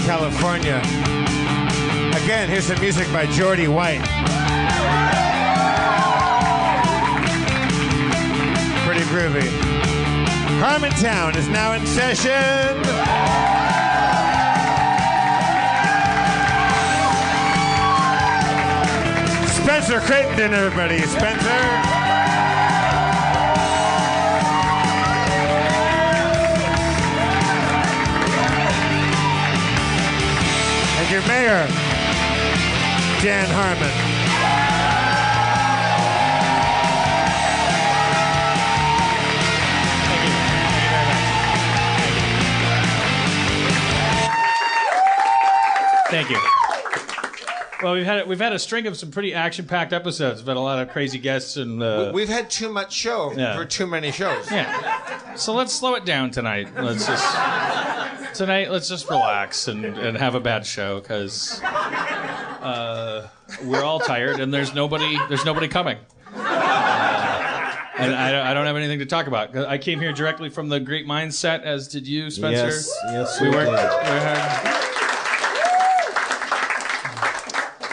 California. Again, here's some music by Jeordie White. Pretty groovy. Harmontown is now in session. Spencer Crittenden, everybody. Spencer. Your mayor, Dan Harmon. Thank you. Well, we've had we've had a string of some pretty action-packed episodes. We've had a lot of crazy guests and uh, We've had too much show Yeah. for too many shows. yeah. So let's slow it down tonight. Let's just tonight. Let's just relax and, and have a bad show because uh, we're all tired and there's nobody there's nobody coming. Uh, and I, don't- I don't have anything to talk about. I came here directly from the Great Minds set, as did you, Spencer. Yes, yes, we we worked. did. we had-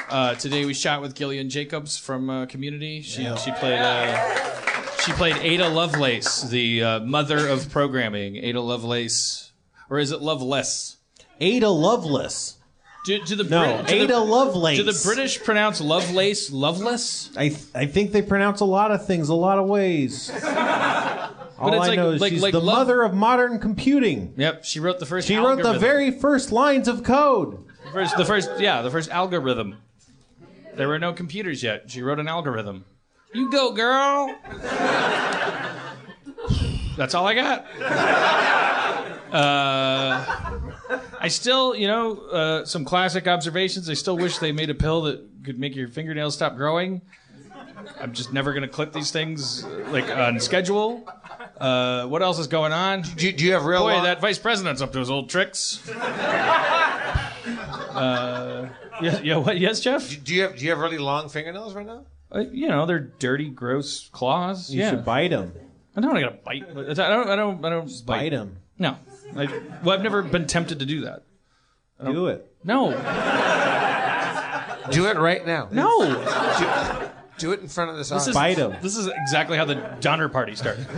Uh, today we shot with Gillian Jacobs from uh, Community. She she played uh, she played Ada Lovelace, the uh, mother of programming. Ada Lovelace, or is it Loveless? Ada Loveless. Do, do the No, Brit- Ada the, Lovelace. Do the British pronounce Lovelace Loveless? I th- I think they pronounce a lot of things a lot of ways. All it's I like- know is like- she's like the love- mother of modern computing. Yep, she wrote the first. She wrote the very first lines of code. first, the first, yeah, the first algorithm. There were no computers yet. She wrote an algorithm. You go, girl. That's all I got. Uh, I still, you know, uh, some classic observations. I still wish they made a pill that could make your fingernails stop growing. I'm just never gonna clip these things uh, like on schedule. Uh, what else is going on? Do, do you have real Boy, long- that vice president's up to his old tricks. uh, yeah, yeah, what? Yes, Jeff. Do you have do you have really long fingernails right now? Uh, you know, they're dirty, gross claws. You yeah, should bite them. I don't want to get a bite. I don't. I don't. I don't Bite them. No. I, well, I've never been tempted to do that. Do it. No. Do it right now. No. Do, do it in front of this, This audience. is Bite 'em. This is exactly how the Donner Party started. it,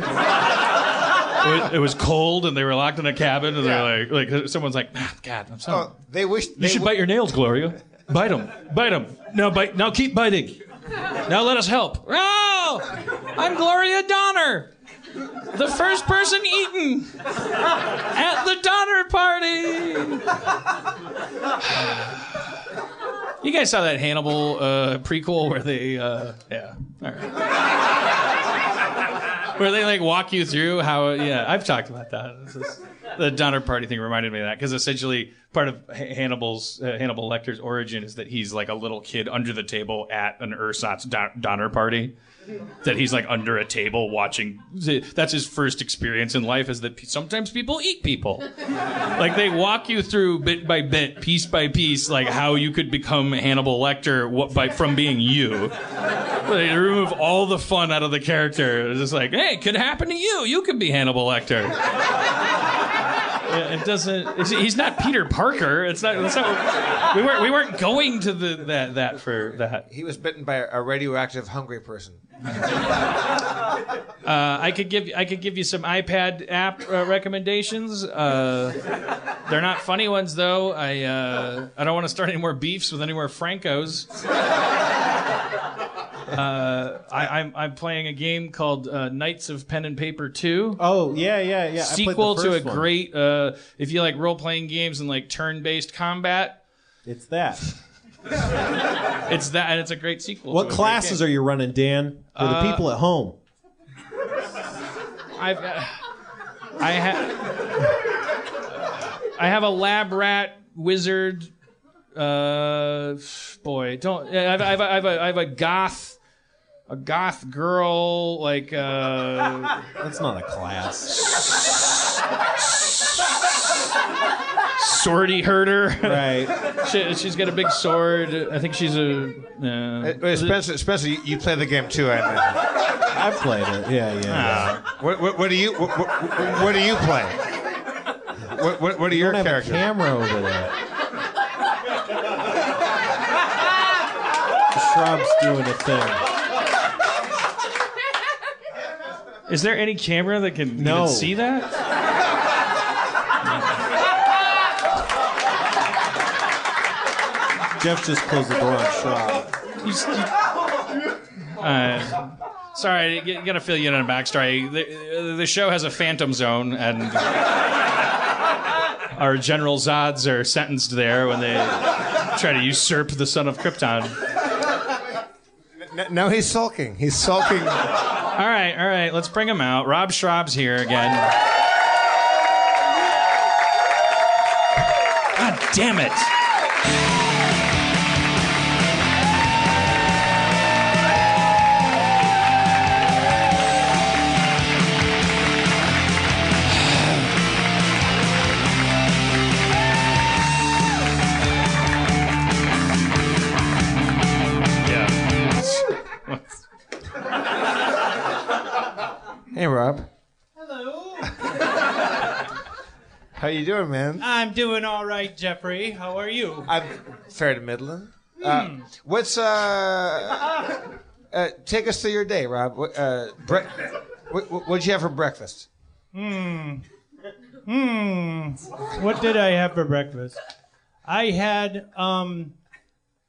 was, it was cold, and they were locked in a cabin, and they're like, like someone's like, "Ah, God, I'm sorry. Oh, they wish You should w- bite your nails, Gloria. Bite him. Bite him. No, bite. Now keep biting. Now let us help. Oh, I'm Gloria Donner, the first person eaten at the Donner Party. You guys saw that Hannibal uh, prequel where they, uh, yeah, all right. Where they like walk you through how, yeah, I've talked about that. The Donner Party thing reminded me of that because essentially part of Hannibal's uh, Hannibal Lecter's origin is that he's like a little kid under the table at an ersatz Don- Donner Party. That he's like under a table watching. That's his first experience in life. Is that sometimes people eat people. Like they walk you through bit by bit, piece by piece, like how you could become Hannibal Lecter what, by from being you. They remove all the fun out of the character. It's just like, hey, it could happen to you. You could be Hannibal Lecter. It doesn't. He's not Peter Parker. It's not. It's not we weren't. We weren't going to the that that for that. He was bitten by a radioactive hungry person. Uh, I could give. I could give you some iPad app uh, recommendations. Uh, they're not funny ones though. I uh, I don't want to start any more beefs with any more Francos. Uh, I, I'm I'm playing a game called uh, Knights of Pen and Paper Two. Oh yeah, yeah, yeah. I played the sequel to a first one. great uh, if you like role playing games and like turn based combat It's that. It's that, and it's a great sequel. What classes are you running, Dan? For the Uh, people at home. I've, uh, I have, I have a lab rat wizard. Uh, boy, don't. I have, I have, I have, a, I have a goth, a goth girl like. Uh, That's not a class. Swordy herder. Right. she, she's got a big sword. I think she's a. Uh, Wait, Spencer, Spencer, you, you play the game too, I imagine. I've played it. Yeah, yeah. yeah. What, what, what do you what, what, what do you play? What, what, what are your don't have a characters? camera over there. the Shrub's doing a thing. Is there any camera that can No. even see that? Jeff just closed the door on Shrub. You, uh, sorry, I g- gotta fill you in on a backstory. The, the show has a phantom zone, and our General Zods are sentenced there when they try to usurp the son of Krypton. Now he's sulking. He's sulking. All right, all right, let's bring him out. Rob Schrab's here again. God damn it. How you doing, man? I'm doing all right, Jeffrey. How are you? I'm fair to middling. Uh, what's uh, uh? Take us through your day, Rob. What, uh, bre- what, what, what'd you have for breakfast? Hmm. Hmm. What did I have for breakfast? I had um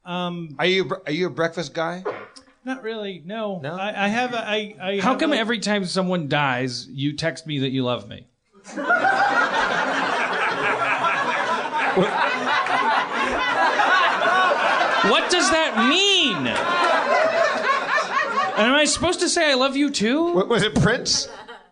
um Are you are you a breakfast guy? not really no. No? I, I have a, I I How have come a- every time someone dies, you text me that you love me? what does that mean? And am I supposed to say I love you too? What, was it Prince?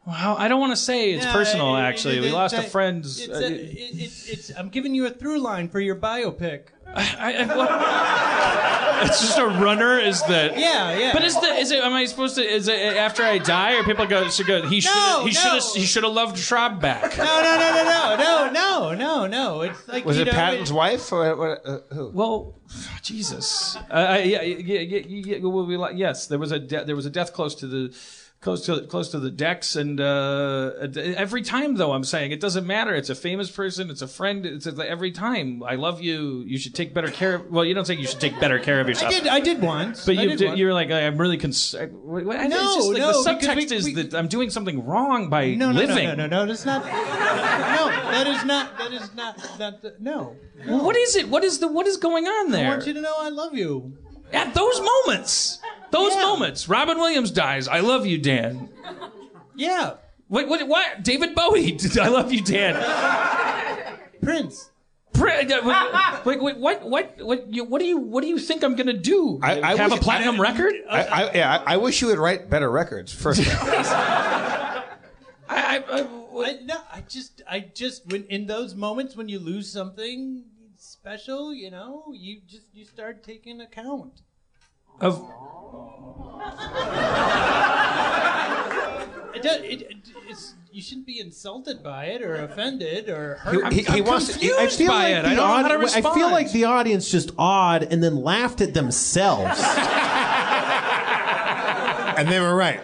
Well, I don't want to say it's Yeah, personal. it- Actually, it- we it- lost a it- friend. It's, uh, a, it, it, it's I'm giving you a through line for your biopic. I, I, well, it's just a runner. Is that? Yeah, yeah. But is the is it? Am I supposed to? Is it after I die? Or people go should go? He should. No, he no. should. He should have loved Schrab back. No, no, no, no, no, no, no, no. It's like was it know, Patton's it, wife or uh, who? Well, Jesus. Uh, yeah, yeah, yeah, yeah, yeah, yes, there was a de- there was a death close to the close to close to the decks, and uh, every time though, I'm saying it doesn't matter. It's a famous person, it's a friend. It's a, every time. I love you. You should take better care. of... Well, you don't say you should take better care of yourself. I did. I did once. But I you, did you're like, I'm really concerned. No, No, like no, the subtext we- is we- that I'm doing something wrong by No, no, living. no, no, no, no. That's not. No, that is not. That is not. That. no. Well, What is it? What is the what is going on there? I want you to know I love you. At those moments, those Yeah. moments, Robin Williams dies. I love you, Dan. Yeah, What? What? What? David Bowie. I love you, Dan. Prince. Pre- uh, Wait, wait, what? What? What? You, what do you? What do you think I'm gonna do? I- I Have a wish- platinum record? I, I, yeah, I, I wish you would write better records. First, I, I, I, I, no, I just, I just, when in those moments when you lose something special, you know, you just you start taking account. Of It, does- it, it, it's you shouldn't be insulted by it or offended or hurt. he, he I'm wants. confused. I feel by like it. the I don't know how to audi- I feel like the audience just awed and then laughed at themselves. and they were right.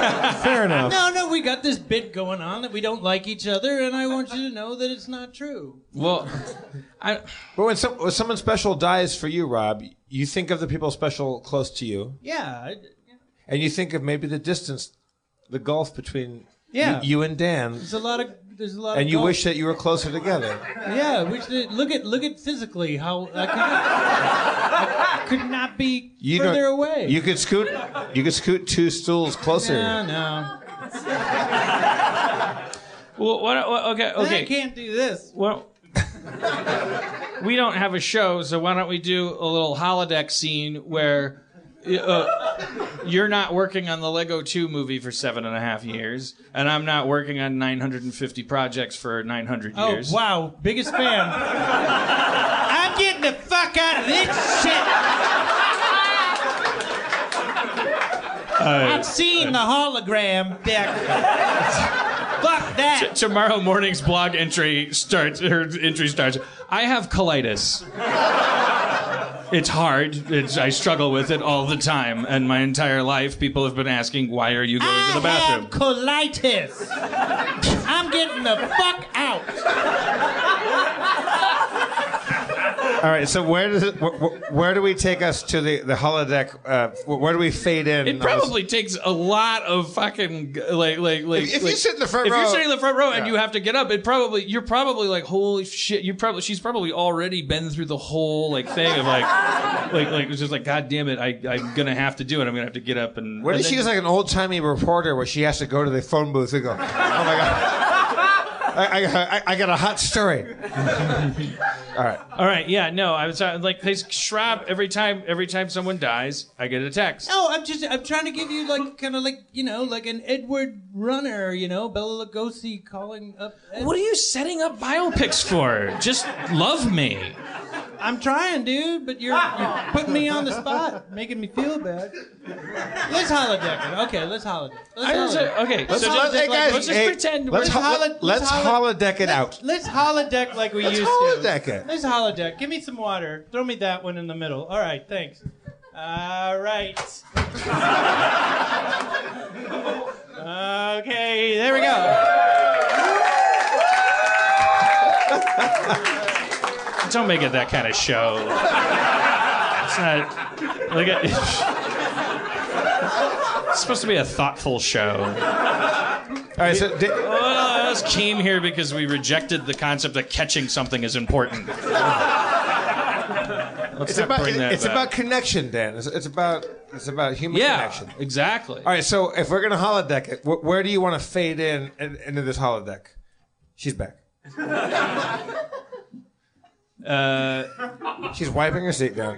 Fair enough. no, no, we got this bit going on that we don't like each other, and I want you to know that it's not true. well, I. But when, some, when someone special dies for you, Rob, you think of the people special close to you, Yeah, I, and you think of maybe the distance, the gulf between Yeah. you, you and Dan, there's a lot of there's a lot. and of you golf. wish that you were closer together. Yeah, which look at look at physically how I could, I could not be You further don't- away. You could scoot. You could scoot two stools closer. no, no. Well, what, what, okay, I okay. can't do this. Well, we don't have a show, so why don't we do a little holodeck scene where uh, you're not working on the Lego 2 movie for seven and a half years, and I'm not working on 950 projects for 900 Oh years. wow, biggest fan. I'm getting the fuck out of this shit. I'm seeing the hologram deck. Fuck that. Tomorrow morning's blog entry starts. Her entry starts. I have colitis. It's hard. It's, I struggle with it all the time, and my entire life, people have been asking, "Why are you going to the I bathroom?" have colitis. I'm getting the fuck out. All right. So where does it? Where, where do we take us to the the holodeck? Uh, where do we fade in? It probably takes a lot of fucking like like like. If- if you sit in the front if row, if you're sitting in the front row and Yeah. you have to get up, it probably you're probably like holy shit. You probably she's probably already been through the whole like thing of like like like it's just like god damn it I I'm gonna have to do it. I'm gonna have to get up and. What and if she then- is like an old timey reporter where she has to go to the phone booth and go, "Oh my god, I, I, I, I got a hot story." All right. All right, yeah, no, I was uh, like, hey, Schrab. Every time, every time someone dies, I get a text. No, I'm just I'm trying to give you like kind of like you know like an Edward Runner, you know, Bela Lugosi calling up. Ed- What are you setting up biopics for? Just love me. I'm trying, dude, but you're, you're putting me on the spot, making me feel bad. Let's holodeck it. Okay, let's holodeck. Let's I was, holodeck. uh, okay, Let's, so let, just, hey guys, let's just hey, pretend Let's, we're- ho- holo- let's, let's holo- holodeck it out. Let's holodeck like we Let's used holodeck to. it. Let's holodeck. Give me some water. Throw me that one in the middle. All right, thanks. All right. okay, there we go. Don't make it that kind of show. It's not. Look at. It's supposed to be a thoughtful show. All right. So, Well, us came here because we rejected the concept that catching something is important. Let's it's about it's back. about connection, Dan. It's, it's about it's about human yeah, connection. exactly. All right. So if we're gonna holodeck it, wh- where do you want to fade in, in into this holodeck? She's back. Uh, She's wiping her seat down.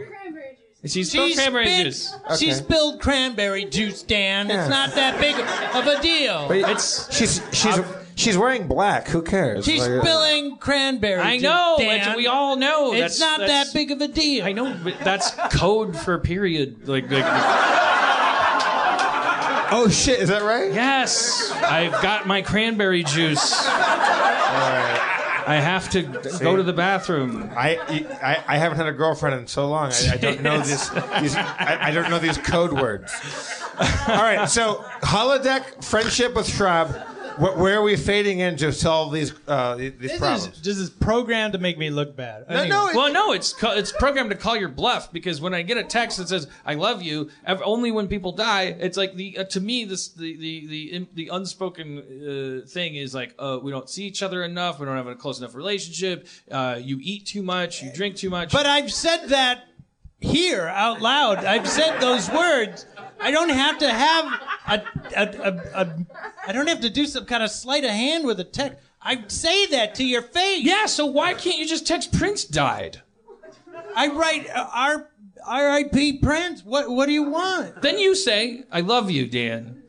she's spilled She cranberry spit- juice. She Okay. spilled cranberry juice, Dan. Yeah. It's not that big of a deal. But It's- she's she's she's wearing black. Who cares? She's Like, uh, spilling cranberry I juice, know. Dan. it's- we all know. It's that's, not that's- that big of a deal. I know, but that's code for period. Like, like Oh shit! Is that right? yes, I've got my cranberry juice. I have to go to the bathroom. I, I I haven't had a girlfriend in so long. I, I don't know this. These, I, I don't know these code words. All right. So holodeck friendship with Schrab. Wh- where are we fading in to solve these uh, these This problems? is this is programmed to make me look bad. no, Anyway. no. it- Well, no, it's co- it's programmed to call your bluff because when I get a text that says "I love you," ev- only when people die, it's like the uh, to me this the the the the unspoken uh, thing is like uh, we don't see each other enough, we don't have a close enough relationship. Uh, you eat too much, you drink too much. But I've said that here out loud. I've said those words. I don't have to have a, a, a, a I don't have to do some kind of sleight of hand with a text. I say that to your face. yeah, so why can't you just text Prince died? I write uh, R R.I.P. Prince. What what do you want? Then you say "I love you, Dan,"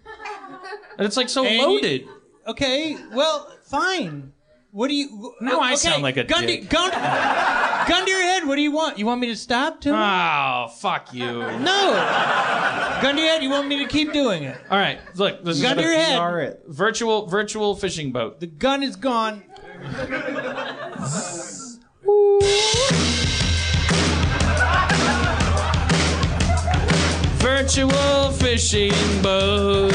and it's like so And you- loaded. Okay, well, fine. What do you? Now I okay, sound like a gun dick. To, gun, gun to your head. What do you want? You want me to stop too? Oh, fuck you. no. Gun to your head. You want me to keep doing it? All right, look, this Gun to is your the head. virtual virtual fishing boat. The gun is gone. Virtual fishing boat.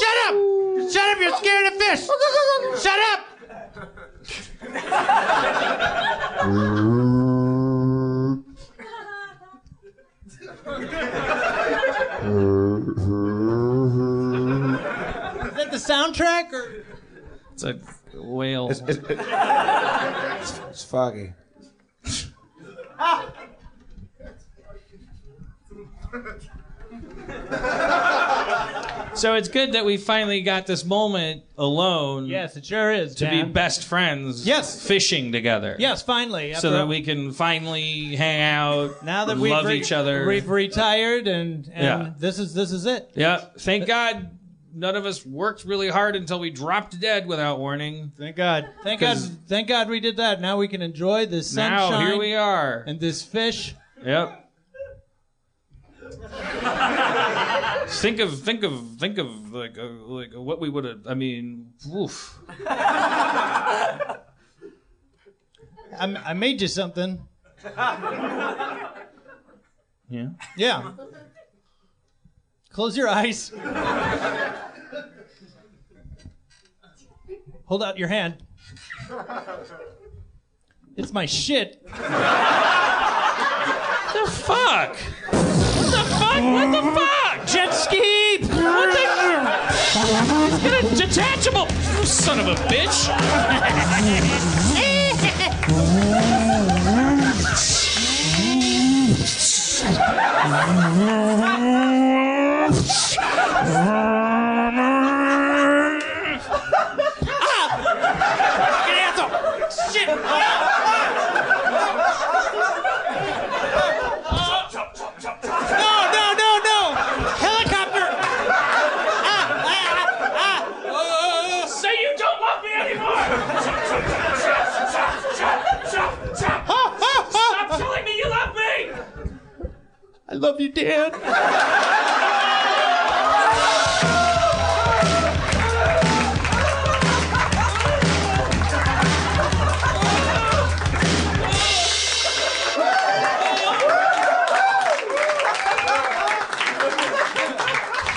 Shut up! Shut up! You're scared of fish. Shut up! Is that the soundtrack or? It's a whale. It's, it's, it's, it's foggy. So it's good that we finally got this moment alone Yes, it sure is. to Dan. be best friends. Yes. Fishing together. Yes, finally. So that all- we can finally hang out. now that we've love re- each other. we've retired, and, and Yeah. this is this is it. Yeah. Thank God none of us worked really hard until we dropped dead without warning. Thank God. Thank God. Thank God we did that. Now we can enjoy the sunshine Now here we are. and this fish. Yep. think of think of think of like uh, like what we would have. I mean, oof. I, I made you something. Yeah. Yeah. Close your eyes. Hold out your hand. It's my shit. The fuck? What the fuck? What the fuck? Jet ski? What the? Get a detachable son of a bitch. No, no, no, no! Helicopter! Say you don't love me anymore. Stop telling me you love me. I love you, Dan.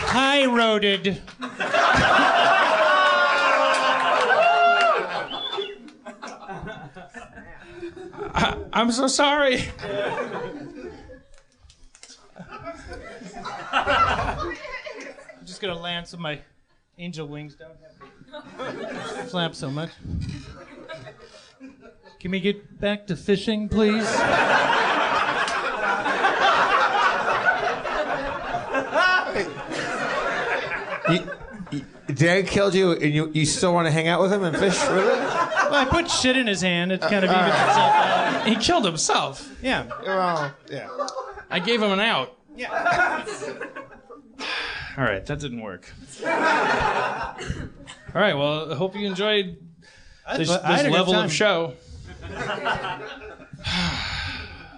High roaded. I'm so sorry. I'm just gonna land so my angel wings don't have to flap so much. Can we get back to fishing, please? You, you, Dan killed you, and you, you still want to hang out with him and fish? Really? Well, I put shit in his hand. It kind of evens itself out. He killed himself. Yeah. Well, yeah. I gave him an out. Yeah. All right, that didn't work. All right, well, I hope you enjoyed this, I had this a level of show.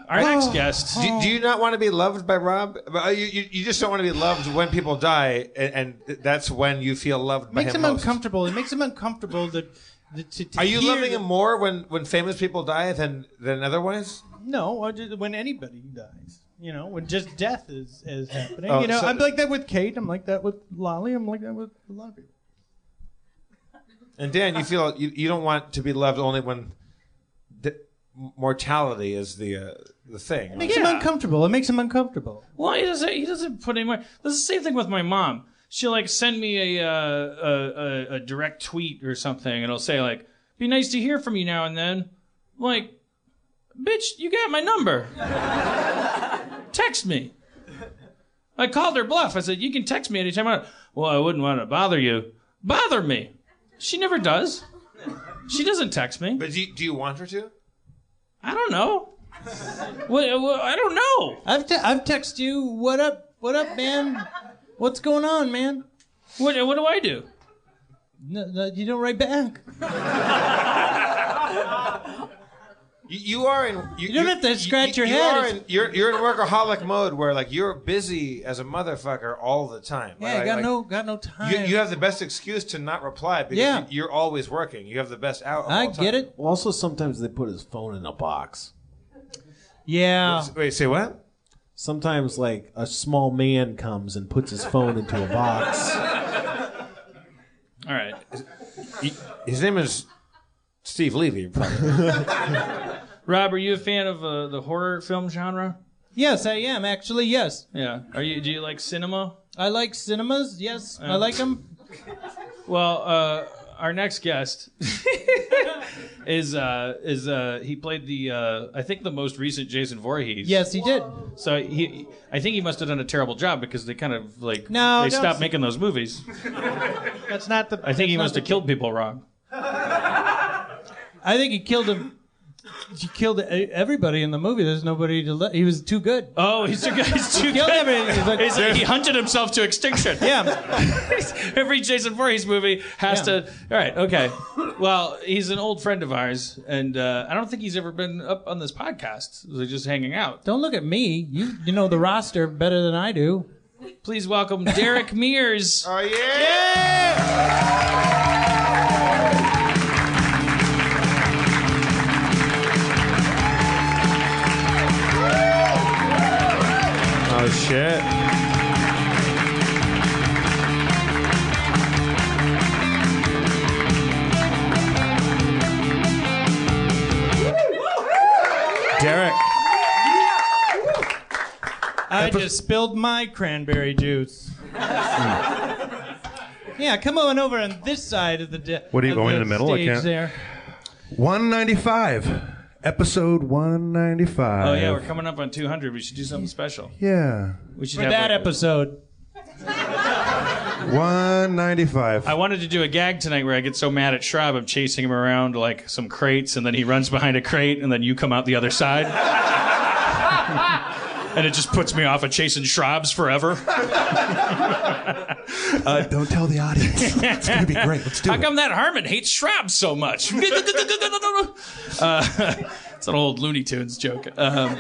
Our next guest. Do, do you not want to be loved by Rob? Uh, You, you, you just don't want to be loved when people die, and, and that's when you feel loved by makes him him most. uncomfortable. It makes him uncomfortable that. that to, to Are you hear loving that- him more when, when famous people die than than otherwise? No, or just when anybody dies. You know, when just death is, is happening. Oh, you know, so- I'm like that with Kate. I'm like that with Lolly. I'm like that with a lot of people. And Dan, you feel you, you don't want to be loved only when d- mortality is the uh, the thing. It makes him uncomfortable. It makes him uncomfortable. Well, he doesn't. He doesn't put any more. This is the same thing with my mom. She'll like send me a, uh, a, a a direct tweet or something, and it'll say like, "Be nice to hear from you now and then." I'm like, bitch, you got my number. text me. I called her bluff. I said, "You can text me anytime." I want. Well, I wouldn't want to bother you. Bother me. She never does. She doesn't text me. But do you, do you want her to? I don't know. What, what, I don't know. I've te- I've texted you. What up? What up, man? What's going on, man? What, what do I do? No, no, you don't write back. You, you are in. You, You don't have to scratch your you head. Are in, you're you're in workaholic mode where like you're busy as a motherfucker all the time. Yeah, Like- got like, no got no time. You, you have the best excuse to not reply because Yeah. you- you're always working. You have the best out. of I all time. get it. Also, sometimes they put his phone in a box. Yeah. Wait, say what? Sometimes, like, a small man comes and puts his phone into a box. All right. His name is Steve Levy. Probably. Rob, are you a fan of uh, the horror film genre? Yes, I am actually. Yes, Yeah. Are you? Do you like cinema? I like cinemas. Yes, I like them. Well, uh, our next guest is uh, is uh, he played the uh, I think the most recent Jason Voorhees. Yes, he did. So he, I think he must have done a terrible job because they kind of like No, they don't stopped s- making those movies. That's not the. I think he must have killed people wrong. I think he killed him. He killed e- everybody in the movie. There's nobody to. Let, he was too good. Oh, he's too good. He's too Killed good. everybody. He's like- He's he hunted himself to extinction. Yeah. Every Jason Voorhees movie has Yeah. to. All right, okay. Well, he's an old friend of ours, and uh, I don't think he's ever been up on this podcast. They're just hanging out. Don't look at me. You you know the roster better than I do. Please welcome Derek Mears. Oh yeah! Oh shit! Derek, I just spilled my cranberry juice. Hmm. yeah, come on over on this side of the. De- What are you of going in the middle? I stage can't- There. 195. Episode 195. Oh yeah, we're coming up on 200. We should do something special. Yeah. We should For have that like- episode. 195. I wanted to do a gag tonight where I get so mad at Schrab, I'm chasing him around like some crates, and then he runs behind a crate, and then you come out the other side. and it just puts me off of chasing Schrabs forever. Uh, don't tell the audience. it's going to be great. Let's do How it. come that Harmon hates Schrabs so much? uh, it's an old Looney Tunes joke. Um,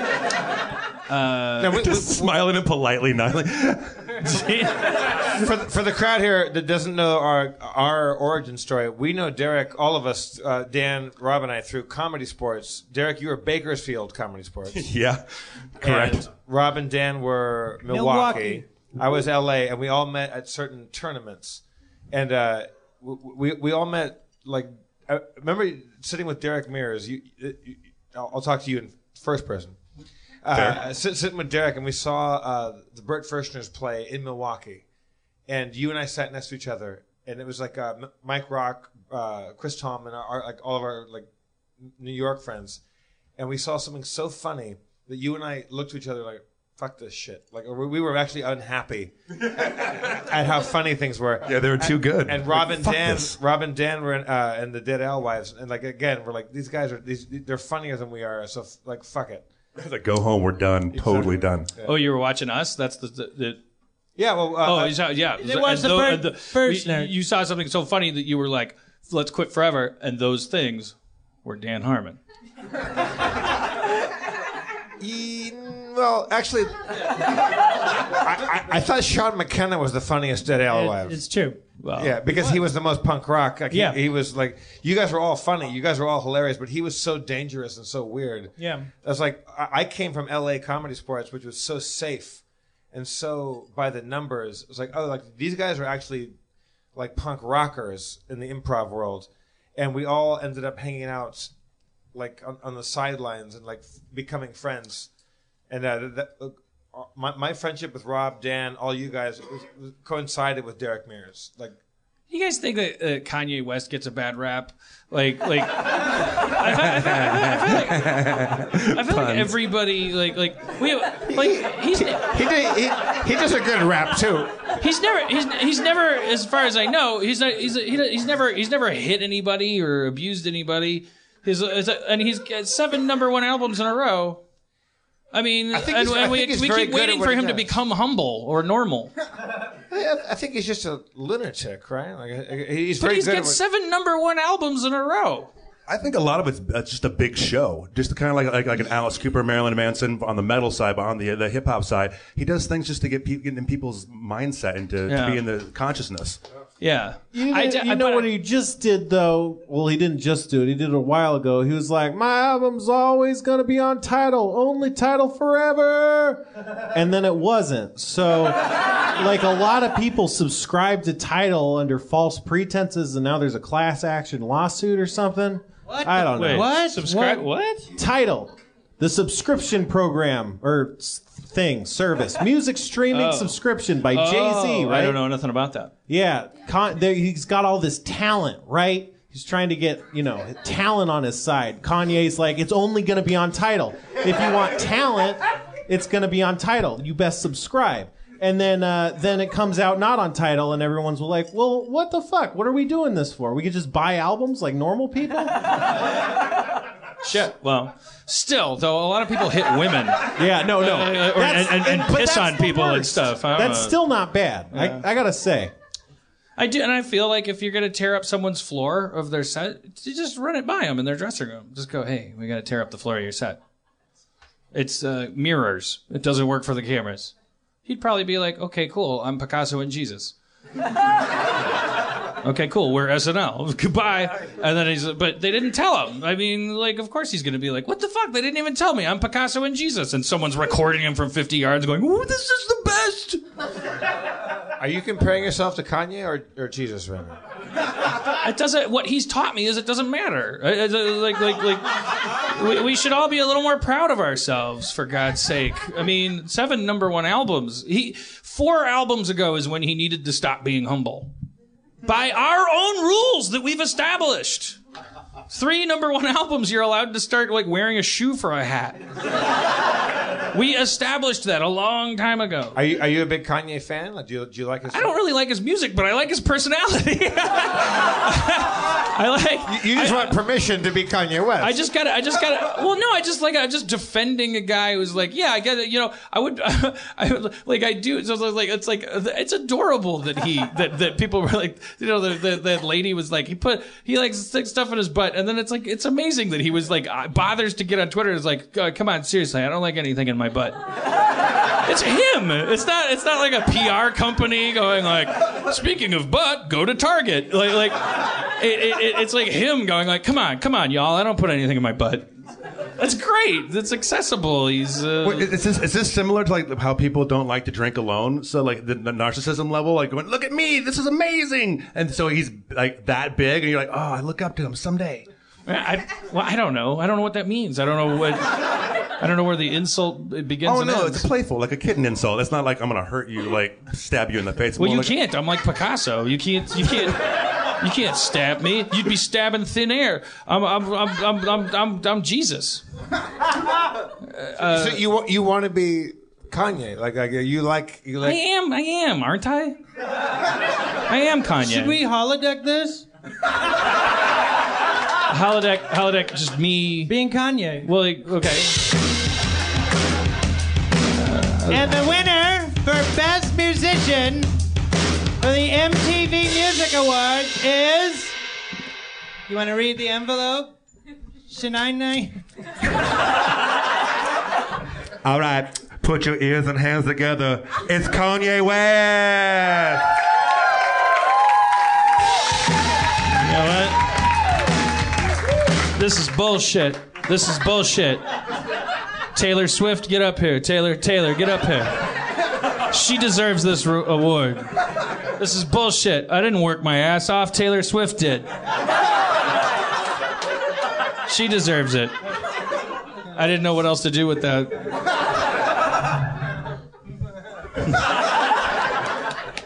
Now, we- we- Just smiling and politely nodding. For, the, for the crowd here that doesn't know our our origin story, we know Derek, all of us, uh, Dan, Rob, and I, through ComedySportz. Derek, you were Bakersfield ComedySportz. yeah. Correct. And Rob and Dan were Milwaukee. Milwaukee. I was L.A. and we all met at certain tournaments, and uh, w- we we all met like. I remember sitting with Derek Mears. You, you, I'll, I'll talk to you in first person. Uh, sit, sitting with Derek, and we saw uh, the Burt Firstners play in Milwaukee, and you and I sat next to each other, and it was like uh, M- Mike Rock, uh, Chris Tom, and our, like all of our like New York friends, and we saw something so funny that you and I looked to each other like, "Fuck this shit!" Like we we were actually unhappy at how funny things were. Yeah, they were too good. And Rob and Fuck Dan, this. Rob and Dan were in, uh, in the Dead Alewives, and like again, we're like these guys are these they're funnier than we are, so f- like fuck it. I like, go home. We're done. Totally done. oh, you were watching us? That's the. the, the Yeah, well, uh, Oh, you saw, yeah. It was And the tho- the- Firstner. You, you saw something so funny that you were like, "Let's quit forever," and those things were Dan Harmon. Well, actually, I, I, I thought Sean McKenna was the funniest Dead Alewives. It's true. Well, Yeah, because he was the most punk rock. Like, he- Yeah. he, was like, you guys were all funny, you guys were all hilarious, but he was so dangerous and so weird. Yeah. That's like I, I came from L.A. ComedySportz, which was so safe and so by the numbers. It was like, oh, like these guys are actually like punk rockers in the improv world, and we all ended up hanging out like on, on the sidelines and like f- becoming friends. And uh, that, uh, my, my friendship with Rob, Dan, all you guys was, was coincided with Derek Mears. Like You guys think that uh, Kanye West gets a bad rap? Like, like, I feel, I I feel like, I feel like everybody, like, like we, like he's he did, he, he does a good rap too. he's never he's he's never, as far as I know, he's not he's he's never he's never hit anybody or abused anybody. His, his and he's got seven number one albums in a row. I mean, I think and, he's- I we, think we keep waiting for him to become humble or normal. I, I think he's just a lunatic, right? Like he's But very he's good. got what- seven number one albums in a row. I think a lot of it's uh, just a big show, just kind of like, like like an Alice Cooper, Marilyn Manson on the metal side, but on the the hip hop side, he does things just to get, pe- get in people's mindset and to, Yeah. to be in the consciousness. Yeah, You, I know- d- you know but- what he just did though? Well, he didn't just do it. He did it a while ago. He was like, "My album's always gonna be on Tidal, only Tidal forever," and then it wasn't. So, like a lot of people subscribe to Tidal under false pretenses, and now there's a class action lawsuit or something. What? I don't know. Wait, What? Subscribe? What? What? Tidal, the subscription program or s- thing, service, music streaming subscription by Jay Z. Oh, Right? I don't know nothing about that. Yeah, Con- there, he's got all this talent, right? He's trying to get, you know, talent on his side. Kanye's like, it's only going to be on Tidal. If you want talent, it's going to be on Tidal. You best subscribe. And then, uh, then it comes out not on Tidal, and everyone's like, "Well, what the fuck? What are we doing this for? We could just buy albums like normal people." Shit. Well, still, though, a lot of people hit women. Yeah, no, no, Uh, or- That's- and- and- and but piss that's on the people and worst. stuff. I don't That's know. still not bad. I, I gotta say. I do, and I feel like if you're gonna tear up someone's floor of their set, you just run it by them in their dressing room. Just go, hey, we gotta tear up the floor of your set. It's uh, mirrors. It doesn't work for the cameras. He'd probably be like, okay, cool. I'm Picasso and Jesus. okay, cool. We're SNL. Goodbye. And then he's, but they didn't tell him. I mean, like, of course he's gonna be like, what the fuck? They didn't even tell me. I'm Picasso and Jesus. And someone's recording him from 50 yards, going, ooh, this is the best. Are you comparing yourself to Kanye or, or Jesus right now? It doesn't. What he's taught me is it doesn't matter. Like, like, like, we, we should all be a little more proud of ourselves, for God's sake. I mean, seven number one albums. He four albums ago is when he needed to stop being humble, by our own rules that we've established. Three number one albums, you're allowed to start like wearing a shoe for a hat. We established that a long time ago. Are you are you a big Kanye fan? Like, do you do you like his? I don't really like his music, but I like his personality. I like. You just want permission to be Kanye West. I just gotta, I just gotta. Well, no, I just like, I'm just defending a guy who's like, yeah, I get it. You know, I would, I would, like, I do. So it's like, it's like, it's adorable that he, that that people were like, you know, the, the that lady was like, he put, he like sticks stuff in his butt, and then it's like, it's amazing that he was like, uh, bothers to get on Twitter. It's like, uh, come on, seriously, I don't like anything in my butt. It's him. It's not. It's not like a PR company going like, speaking of butt, go to Target. Like, like, it, it, it- it's like him going like, come on, come on, y'all. I don't put anything in my butt. That's great. It's accessible. He's. Uh, Wait, is this is this similar to like how people don't like to drink alone? So like the, the narcissism level, like going, look at me, this is amazing, and so he's like that big, and you're like, oh, I look up to him someday. I, well, I don't know. I don't know what that means. I don't know what. I don't know where the insult begins Oh and no, ends. it's playful, like a kitten insult. It's not like I'm gonna hurt you, like stab you in the face. well, More you like- can't. I'm like Picasso. You can't. You can't. You can't stab me. You'd be stabbing thin air. I'm. I'm. I'm. I'm. I'm. I'm, I'm Jesus. so you wa- you want to be Kanye? Like like you like you like? I am. I am. Aren't I? I am Kanye. Should we holodeck this? Holodeck? Holodeck. Just me. Being Kanye. Well, like, okay. Uh, and the winner for Best Musician for the MTV Music Awards is. You want to read the envelope? Shania? All right, put your ears and hands together. It's Kanye West. This is bullshit. This is bullshit. Taylor Swift, get up here. Taylor, Taylor, get up here. She deserves this ro- award. This is bullshit. I didn't work my ass off. Taylor Swift did. She deserves it. I didn't know what else to do with that.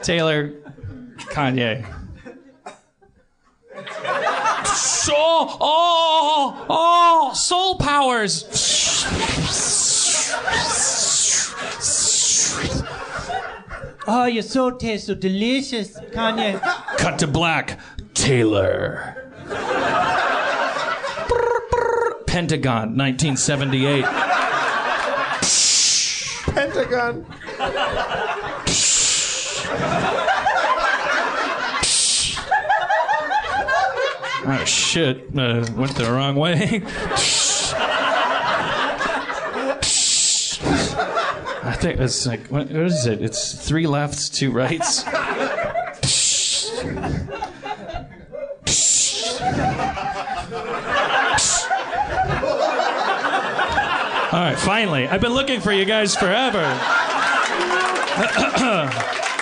Taylor, Kanye. Soul, oh, oh, soul powers. Oh, your soul tastes so delicious, Kanye. Cut to black. Taylor. Pentagon, 1978. Pentagon. Oh shit! Uh, went the wrong way. I think it's like what, what is it? It's three lefts, two rights. All right, finally. I've been looking for you guys forever.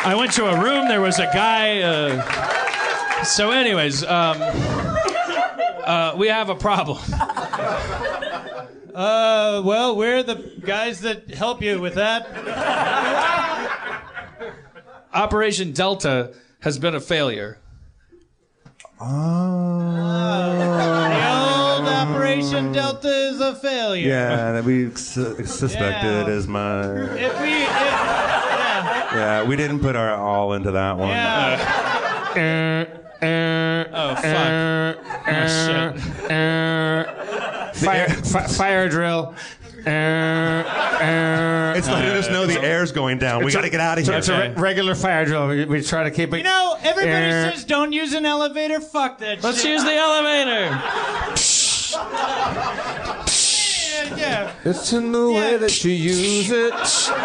I went to a room. There was a guy. Uh, so, anyways, um, uh, we have a problem. Uh, well, we're the guys that help you with that. Operation Delta has been a failure. Oh. The old Operation Delta is a failure. Yeah, that we su- suspected Yeah. as much. If we, if, yeah, Yeah, we didn't put our all into that one. yeah. Uh, oh uh, fuck! Uh, oh shit! Fire, fi- fire drill. It's letting us know the air's going down. We got to get out of here. it's a re- regular fire drill. We, we try to keep it. You know, everybody Eh. says don't use an elevator. Fuck that Let's shit. use the elevator. Yeah, It's in the way that you use it.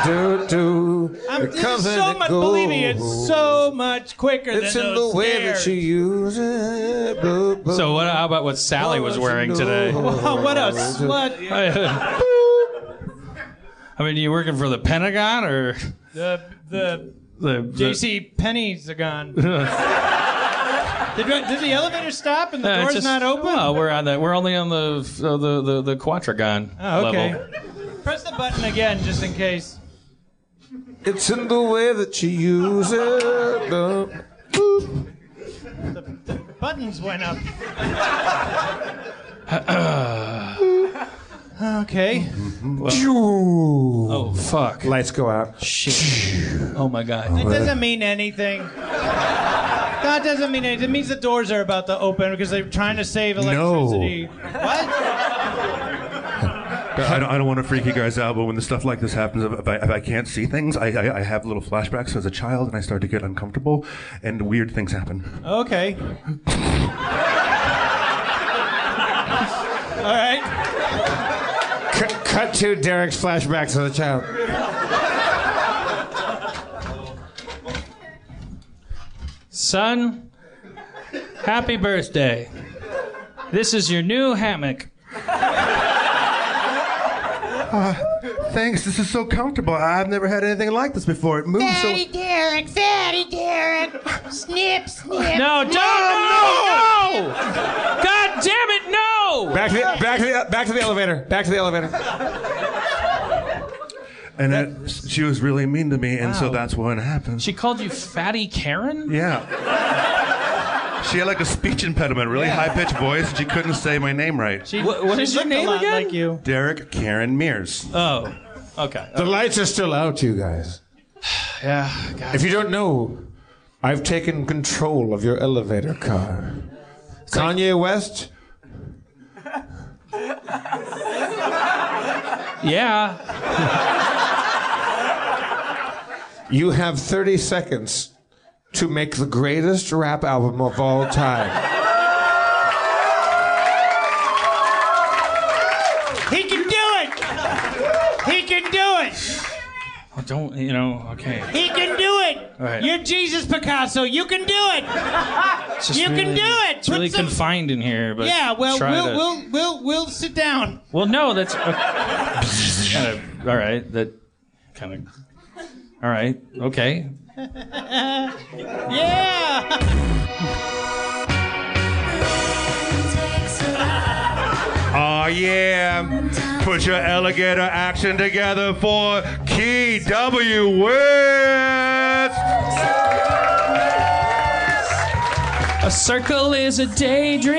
Do, do. I'm, It comes is and so it much. Believe me, it's goes. so much quicker It's than in those the way that stairs. you use it. Boo, boo. So what? How about what Sally was wearing today? Oh, what a slut! I mean, you working for the Pentagon or The the the, the J.C. Penney's are gone. Did, did the elevator stop and the Uh, it's door's just- not open? Well, we're on the we're only on the uh, the the the Quatragon oh, okay. level. Press the button again, just in case. It's in the way that you use it. Boo. Boop. Buttons went up. okay. Mm-hmm. Oh, oh fuck! Lights go out. Oh my god! It doesn't mean anything. That doesn't mean anything. It means the doors are about to open because they're trying to save electricity. What? I don't, I don't want to freak you guys out, but when the stuff like this happens, if I, if I can't see things, I, I, I have little flashbacks as a child, and I start to get uncomfortable, and weird things happen. Okay. All right. Cut, cut to Derek's flashbacks of the child. Son, happy birthday. This is your new hammock. Uh, Thanks, this is so comfortable. I've never had anything like this before. It moves so. Fatty Derek, Fatty Derek, snip, snip. No, don't! No! No! God damn it! No! Back to the back to the back to the elevator. Back to the elevator. And that, she was really mean to me, and so that's what happened. She called you Fatty Karen? yeah. She had like a speech impediment, really high pitched voice, and she couldn't say my name right. She, What- what she is your looked name a lot again? like you. Derek Karen Mears. Oh, okay. The lights are still out, you guys. Yeah, God. If you don't know, I've taken control of your elevator car. Kanye West, Yeah. you have 30 seconds to make the greatest rap album of all time. Don't, you know, okay. He can do it. All right. You're Jesus Picasso. You can do it. You can do it. It's really some- confined in here, but Yeah. Well, try we'll to- we'll we'll we'll sit down. Well, no, that's uh, kind of all right. That kind of all right. Okay. Yeah. Oh yeah! Put your alligator action together for Key W West. A circle is a daydream.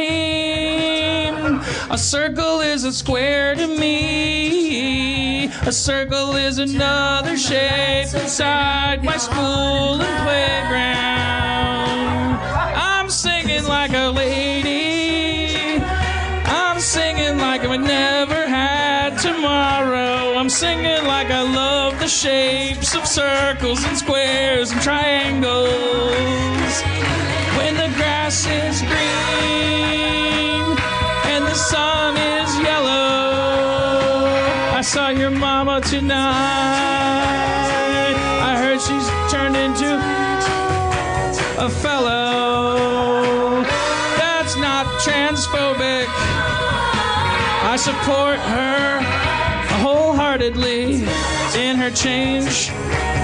A circle is a square to me. A circle is another shape inside my school and playground. I'm singing like a lady. Like I never had tomorrow. I'm singing like I love the shapes of circles and squares and triangles. When the grass is green and the sun is yellow. I saw your mama tonight. I heard she's turned into a fellow. That's not transphobic. I support her wholeheartedly in her change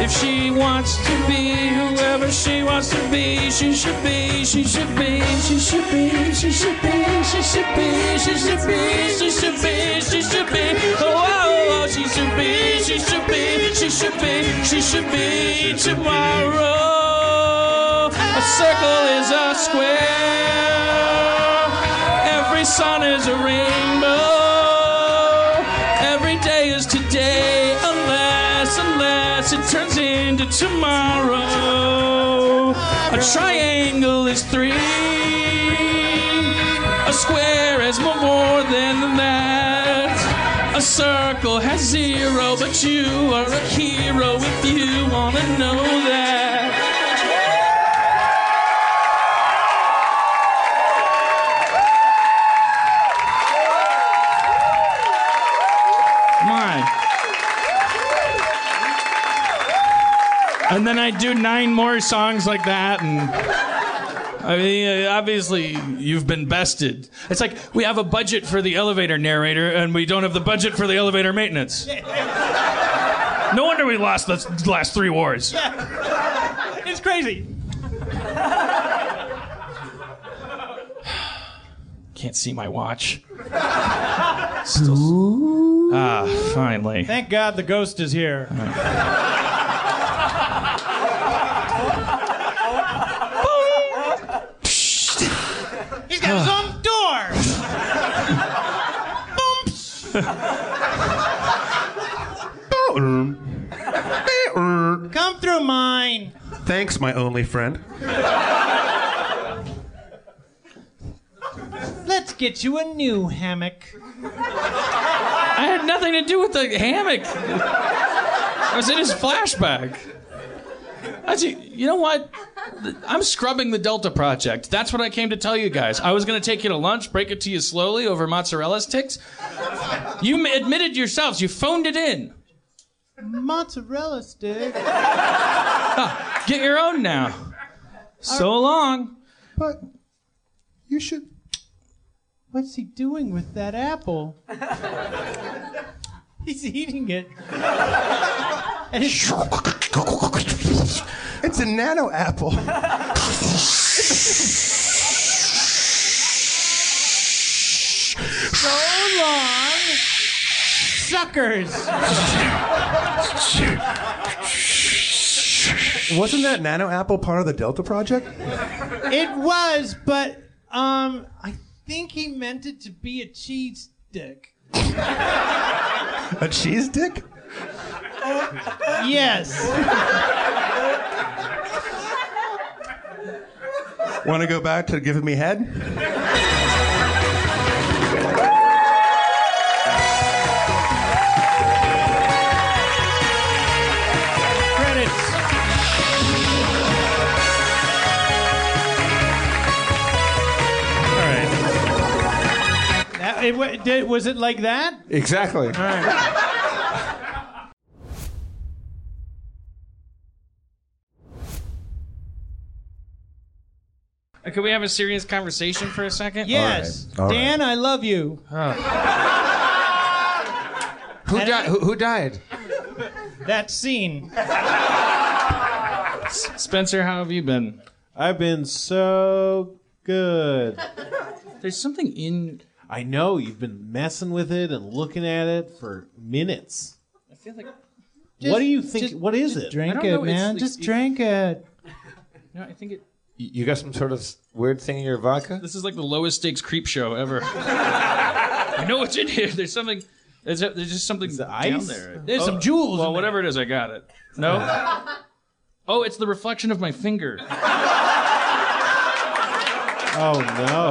If she wants to be whoever she wants to be, she should be, she should be, she should be, she should be, she should be, she should be, she should be, she should be. Oh, oh, oh, she should be, she should be, she should be, she should be tomorrow. A circle is a square. Every sun is a rainbow. Into tomorrow. A triangle is three. A square is more than that. A circle has zero, but you are a hero if you wanna know that. And then I do nine more songs like that, and I mean, obviously you've been bested. It's like we have a budget for the elevator narrator, and we don't have the budget for the elevator maintenance. No wonder we lost the last three wars. It's crazy. Can't see my watch. Still- ah, finally. Thank God the ghost is here. He's got his own door. Come through mine. Thanks, my only friend. Let's get you a new hammock. I had nothing to do with the hammock. I was in his flashback. Actually, you know what? I'm scrubbing the Delta Project. That's what I came to tell you guys. I was going to take you to lunch, break it to you slowly over mozzarella sticks. You admitted yourselves, you phoned it in. Mozzarella stick. Get your own now. So long. But you should. What's he doing with that apple? He's eating it. And it's It's a nano apple. so long. Suckers. Wasn't that nano apple part of the Delta Project? It was, but um, I think he meant it to be a cheese stick. A cheese dick? Yes. Want to go back to giving me head? Credits. All right. That, it, did, was it like that? Exactly. All right. Uh, Could we have a serious conversation for a second? Yes. All right. Dan, I love you. Who, di- who, who died? That scene. Spencer, how have you been? I've been so good. There's something in. I know you've been messing with it and looking at it for minutes. I feel like. what do you think? just- what is it? Drink it, man. Just it- drink it. No, I think it. You got some sort of weird thing in your vodka? This is like the lowest stakes creep show ever. I know what's in here. There's something. There's, there's just something it down ice? there. There's some oh, jewels. Well, in whatever it is, I got it. No. Oh, it's the reflection of my finger. Oh no!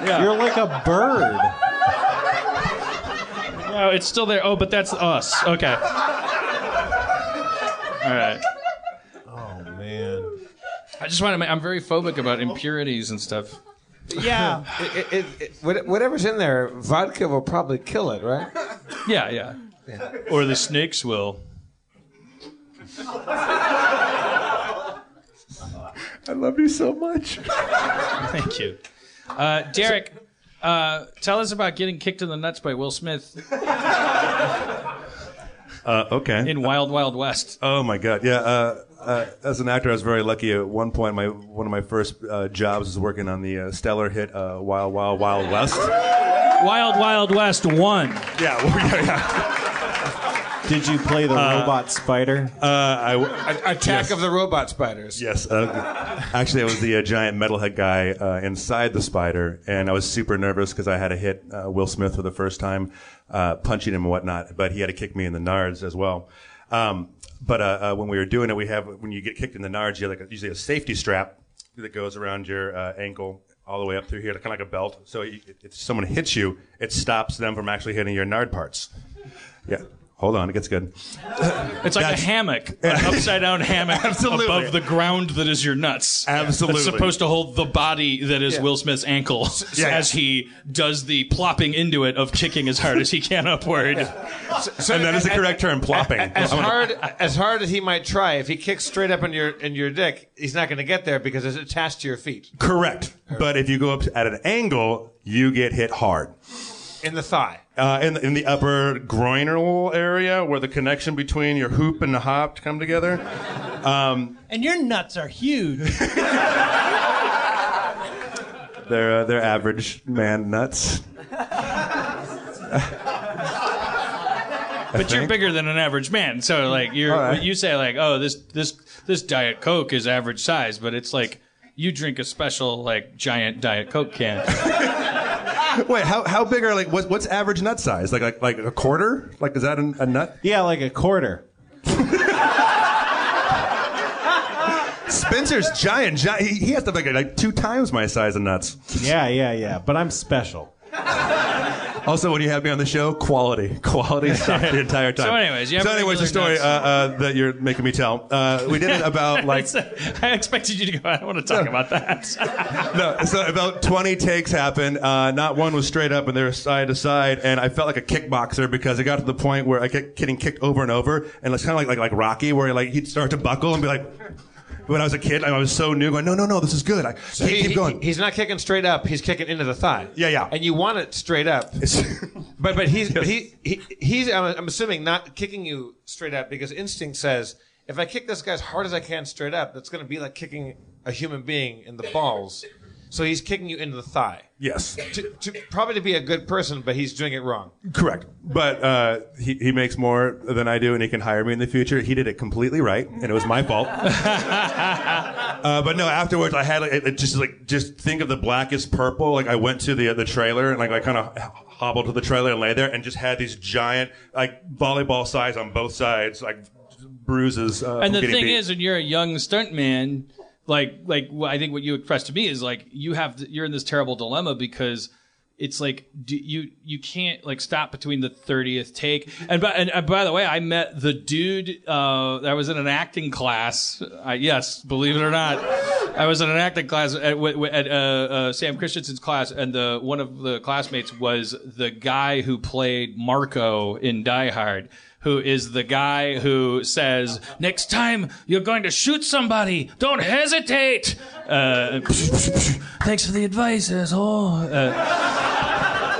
Uh, You're like a bird. Oh, it's still there. Oh, but that's us. Okay. All right. Oh man. I just want to. Make, I'm very phobic about impurities and stuff. Yeah. It, it, it, it, whatever's in there, vodka will probably kill it, right? Yeah, yeah. Or the snakes will. I love you so much. Thank you. Uh, Derek, Uh, tell us about getting kicked in the nuts by Will Smith Uh, okay. in Wild Wild West. Oh my god, yeah. Uh, uh, as an actor, I was very lucky. At one point, my one of my first uh, jobs was working on the uh, stellar hit uh, "Wild Wild Wild West." Wild Wild West one. Yeah, yeah, yeah. Did you play the robot spider? Uh, I, Attack of the Robot Spiders. Yes, uh, actually, I was the uh, giant metalhead guy uh, inside the spider, and I was super nervous because I had to hit uh, Will Smith for the first time, uh, punching him and whatnot. But he had to kick me in the nards as well. Um, but uh, uh, when we were doing it, we have when you get kicked in the nards, you have like a, usually a safety strap that goes around your uh, ankle all the way up through here, kind of like a belt. So you, if someone hits you, it stops them from actually hitting your nard parts. Yeah. Hold on, it gets good. It's like That's- a hammock, an upside down hammock Absolutely. above the ground that is your nuts. Absolutely. It's supposed to hold the body that is Will Smith's ankle Yeah. as he does the plopping into it of kicking as hard as he can upward. and that is the correct term, plopping. As I'm gonna- hard as hard as he might try, if he kicks straight up in your in your dick, he's not going to get there because it's attached to your feet Correct. But if you go up at an angle, you get hit hard. In the thigh. Uh, in, the, in the upper groinal area where the connection between your hoop and the hop come together. And your nuts are huge. They're, uh, they're average man nuts. But you're bigger than an average man, so like you're All right. you say like, oh, this this this diet coke is average size, but it's like you drink a special like giant diet coke can. Wait, how, how big are like what, what's average nut size? Like like like a quarter? Like is that a, a nut? Yeah, like a quarter. Spencer's giant. giant he, he has to be like, like two times my size of nuts. Yeah, yeah, yeah. But I'm special. Also, when you have me on the show, quality, quality the entire time. So anyways, you have so anyways, the story uh, uh, that you're making me tell. Uh, we did it about like I expected you to go. I don't want to talk about that. no, so about 20 takes happened. Uh, not one was straight up, and they were side to side. And I felt like a kickboxer because it got to the point where I kept getting kicked over and over, and it's kind of like, like like Rocky, where like he'd start to buckle and be like. When I was a kid, I was so new, going, no, no, no, this is good. I keep, He- keep going. he- he's not kicking straight up. He's kicking into the thigh. Yeah, yeah. And you want it straight up. But but he's but he, he he's I'm, I'm assuming not kicking you straight up because instinct says if I kick this guy as hard as I can straight up, that's going to be like kicking a human being in the balls. So he's kicking you into the thigh. yes, To, to probably to be a good person, but he's doing it wrong. correct. But uh, he, he makes more than I do, and he can hire me in the future. He did it completely right, and it was my fault. Uh, but no, afterwards I had like, it, it just like just think of the blackest purple. Like I went to the the trailer and like I kind of hobbled to the trailer and lay there and just had these giant like volleyball size on both sides like bruises. Uh, and the thing beat. is, when you're a young stuntman, like like I think what you expressed to me is like you have to, you're in this terrible dilemma because it's like you you can't like stop between the 30th take. And by, and, uh, by the way i met the dude uh, that was in an acting class. Yes believe it or not. I was in an acting class at, at uh, uh, sam christensen's class and the one of the classmates was the guy who played marco in die hard who is the guy who says, "Next time you're going to shoot somebody, don't hesitate." Uh, thanks for the advice, asshole. Uh,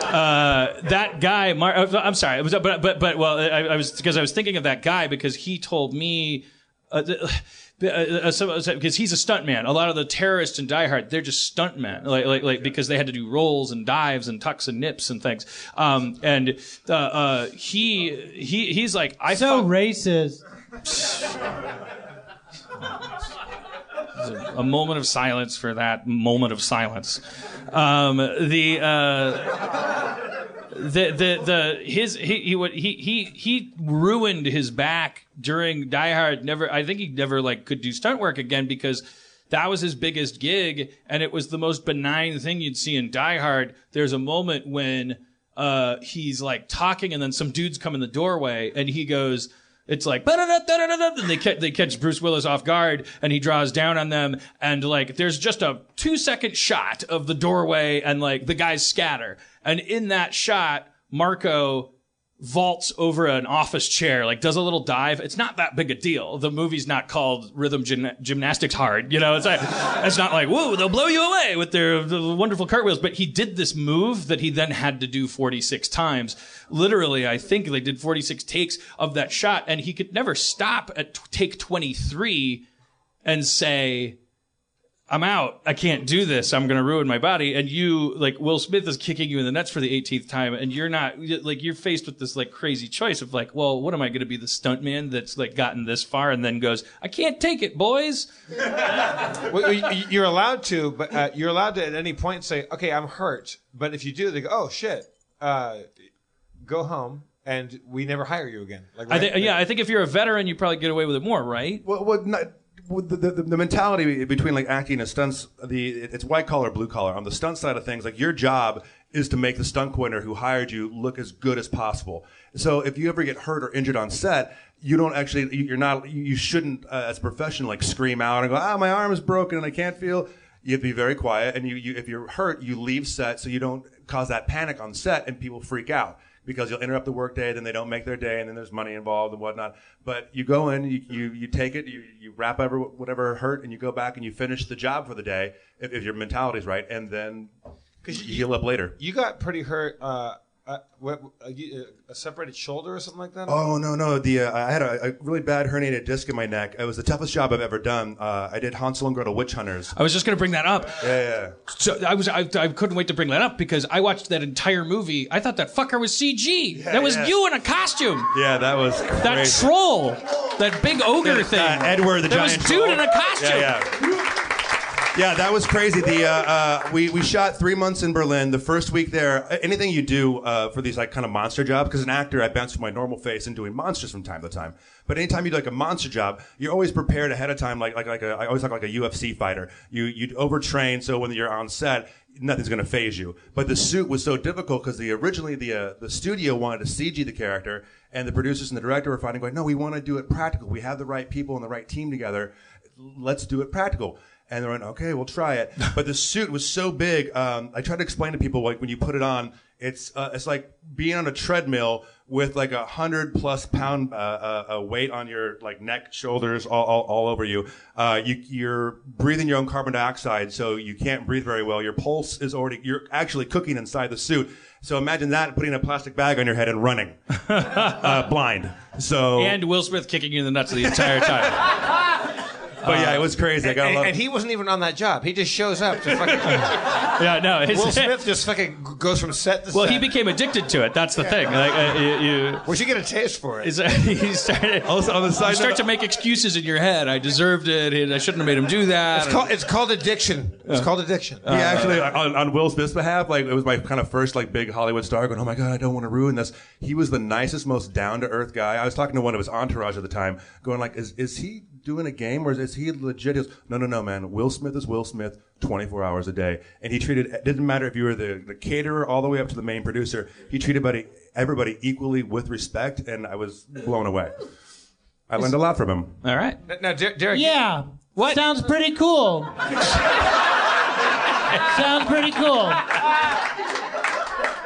uh, that guy, Mar- uh, I'm sorry, was, but but but well, I, I was because I was thinking of that guy because he told me. Uh, uh, uh, so, so- because he's a stuntman. A lot of the terrorists in Die Hard, they're just stuntmen, like, like, like, because they had to do rolls and dives and tucks and nips and things. Um, and, uh, uh, he, he, he's like, I So fuck- racist. a moment of silence for that moment of silence. Um, the, uh, the, the, the, his, he, he, would- he, he, he ruined his back during Die Hard. Never, I think he never like could do stunt work again because that was his biggest gig and it was the most benign thing you'd see in Die Hard. There's a moment when, uh, he's like talking and then some dudes come in the doorway and he goes, it's like they they catch Bruce Willis off guard and he draws down on them and like there's just a two second shot of the doorway and like the guys scatter. And in that shot Marco vaults over an office chair, like does a little dive. It's not that big a deal. The movie's not called Rhythm Gym- Gymnastics Hard. You know, it's like, it's not like, whoa, they'll blow you away with their the wonderful cartwheels. But he did this move that he then had to do 46 times. Literally, I think they did 46 takes of that shot and he could never stop at t- take 23 and say, I'm out. I can't do this. I'm going to ruin my body. And you, like, Will Smith is kicking you in the nuts for the 18th time, and you're not, like, you're faced with this, like, crazy choice of, like, well, what am I going to be the stuntman that's, like, gotten this far and then goes, I can't take it, boys? Well, you- you're allowed to, but uh, you're allowed to at any point say, "Okay, I'm hurt." But if you do, they go, "Oh shit, uh, go home," and we never hire you again. Like, I right? think, yeah, I think if you're a veteran, you probably get away with it more, right? Well, well not, well, the, the, the mentality between like acting and stunts, the it's white collar, blue collar. On the stunt side of things, like your job is to make the stunt coordinator who hired you look as good as possible. So if you ever get hurt or injured on set, you don't actually, you're not, you shouldn't, uh, as a professional, like scream out and go, ah, my arm is broken and I can't feel. You have to be very quiet, and you, you if you're hurt, you leave set so you don't cause that panic on set and people freak out because you'll interrupt the workday, then they don't make their day, and then there's money involved and whatnot. But you go in, you, you, you take it, you, you wrap over whatever hurt, and you go back and you finish the job for the day if, if your mentality's right, and then you heal up later. you got pretty hurt. Uh, uh, what, you, uh, a separated shoulder or something like that. Oh no no! The uh, I had a, a really bad herniated disc in my neck. It was the toughest job I've ever done. Uh, I did Hansel and Gretel Witch Hunters. I was just going to bring that up. Yeah yeah. So I was I, I couldn't wait to bring that up because I watched that entire movie. I thought that fucker was CG. that was yeah. you in a costume. Yeah, that was That crazy. troll, that big ogre Yeah, thing. Edward the There was giant dude troll. in a costume. Yeah, yeah. Yeah, that was crazy. The uh, uh, we we shot three months in Berlin. The first week there, anything you do uh, for these like kind of monster jobs, because an actor, I bounce from my normal face and doing monsters from time to time. But anytime you do like a monster job, you're always prepared ahead of time, like like like a, I always talk like a UFC fighter. You you overtrain so when you're on set, nothing's going to phase you. But the suit was so difficult because the originally the uh, the studio wanted to CG the character, and the producers and the director were fighting, going, no, we want to do it practical. We have the right people and the right team together. Let's do it practical. And they went, okay, we'll try it. But the suit was so big. Um, I tried to explain to people like when you put it on, it's uh, it's like being on a treadmill with like a hundred plus pound uh, uh, weight on your like neck, shoulders, all, all, all over you. Uh, you. You're breathing your own carbon dioxide, so you can't breathe very well. Your pulse is already. You're actually cooking inside the suit. So imagine that putting a plastic bag on your head and running, uh, blind. So, And Will Smith kicking you in the nuts the entire time. but yeah, it was crazy. I got a and, lot. and he wasn't even on that job. He just shows up. To fucking, yeah, no. His, Will Smith just fucking goes from set to well, set. he became addicted to it. That's the thing. Like uh, you, you Where'd you get a taste for it? is- he started. Also, on the side you start note- to make excuses in your head. I deserved it. and I shouldn't have made him do that. It's called, it's called addiction. It's called addiction. He actually, on, on Will Smith's behalf, like it was my kind of first like big Hollywood star going, "Oh my god, I don't want to ruin this." He was the nicest, most down to earth guy. I was talking to one of his entourage at the time, going like, "Is is he doing a game or is, is he legit?" He goes, "No, no, no, man. Will Smith is Will Smith, 24 hours a day." And he treated it didn't matter if you were the the caterer all the way up to the main producer. He treated everybody everybody equally with respect, and I was blown away. I learned a lot from him. All right. now, Der- Derek, Yeah. What? Sounds pretty cool. Sounds pretty cool.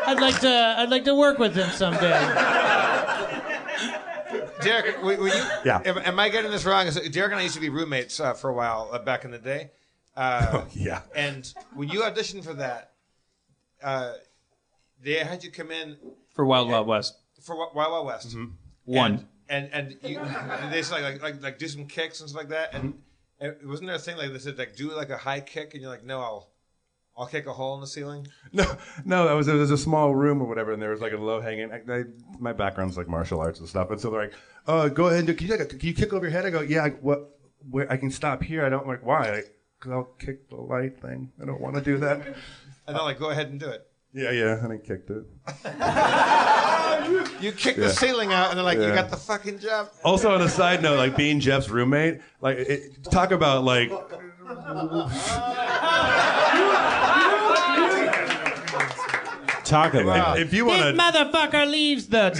I'd like to. I'd like to work with him someday. Derek, were, were you? Yeah. Am, am I getting this wrong? Derek and I used to be roommates uh, for a while uh, back in the day. Uh, Yeah. And when you auditioned for that, uh, they had you come in For Wild Wild West. for Wild Wild West. Mm-hmm. One. And and, and you, they said like, like like like do some kicks and stuff like that. And, and wasn't there a thing like they said like do like a high kick and you're like no I'll I'll kick a hole in the ceiling. No, no, that was it was a small room or whatever, and there was like a low hanging. I, I, my background's like martial arts and stuff, and so they're like, "Oh, go ahead and do. Can you, like, can you kick over your head?" I go, "Yeah, I, what? Where I can stop here. I don't like why? Because I'll kick the light thing. I don't want to do that." And they're like go ahead and do it. Yeah, yeah, and I kicked it. You kick Yeah. the ceiling out and they're like you got the fucking job. Also, on a side note, like being Jeff's roommate, like it, talk about like Talk about it. if you This want to. motherfucker leaves the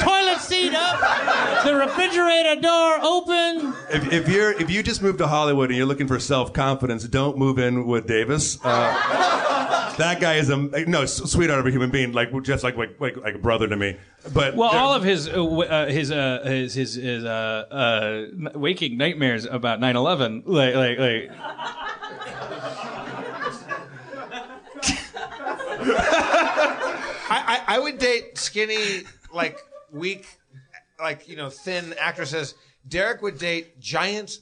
toilet seat up, the refrigerator door open. If, if you're if you just moved to Hollywood and you're looking for self confidence, don't move in with Davis. Uh, that guy is a no s- sweetheart of a human being, like just like like like, like a brother to me. But Well, all of his uh, w- uh, his uh, his his, his uh, uh, n- waking nightmares about 9/11, like like like. I, I, I would date skinny, like weak, like you know, thin actresses. Derek would date giant,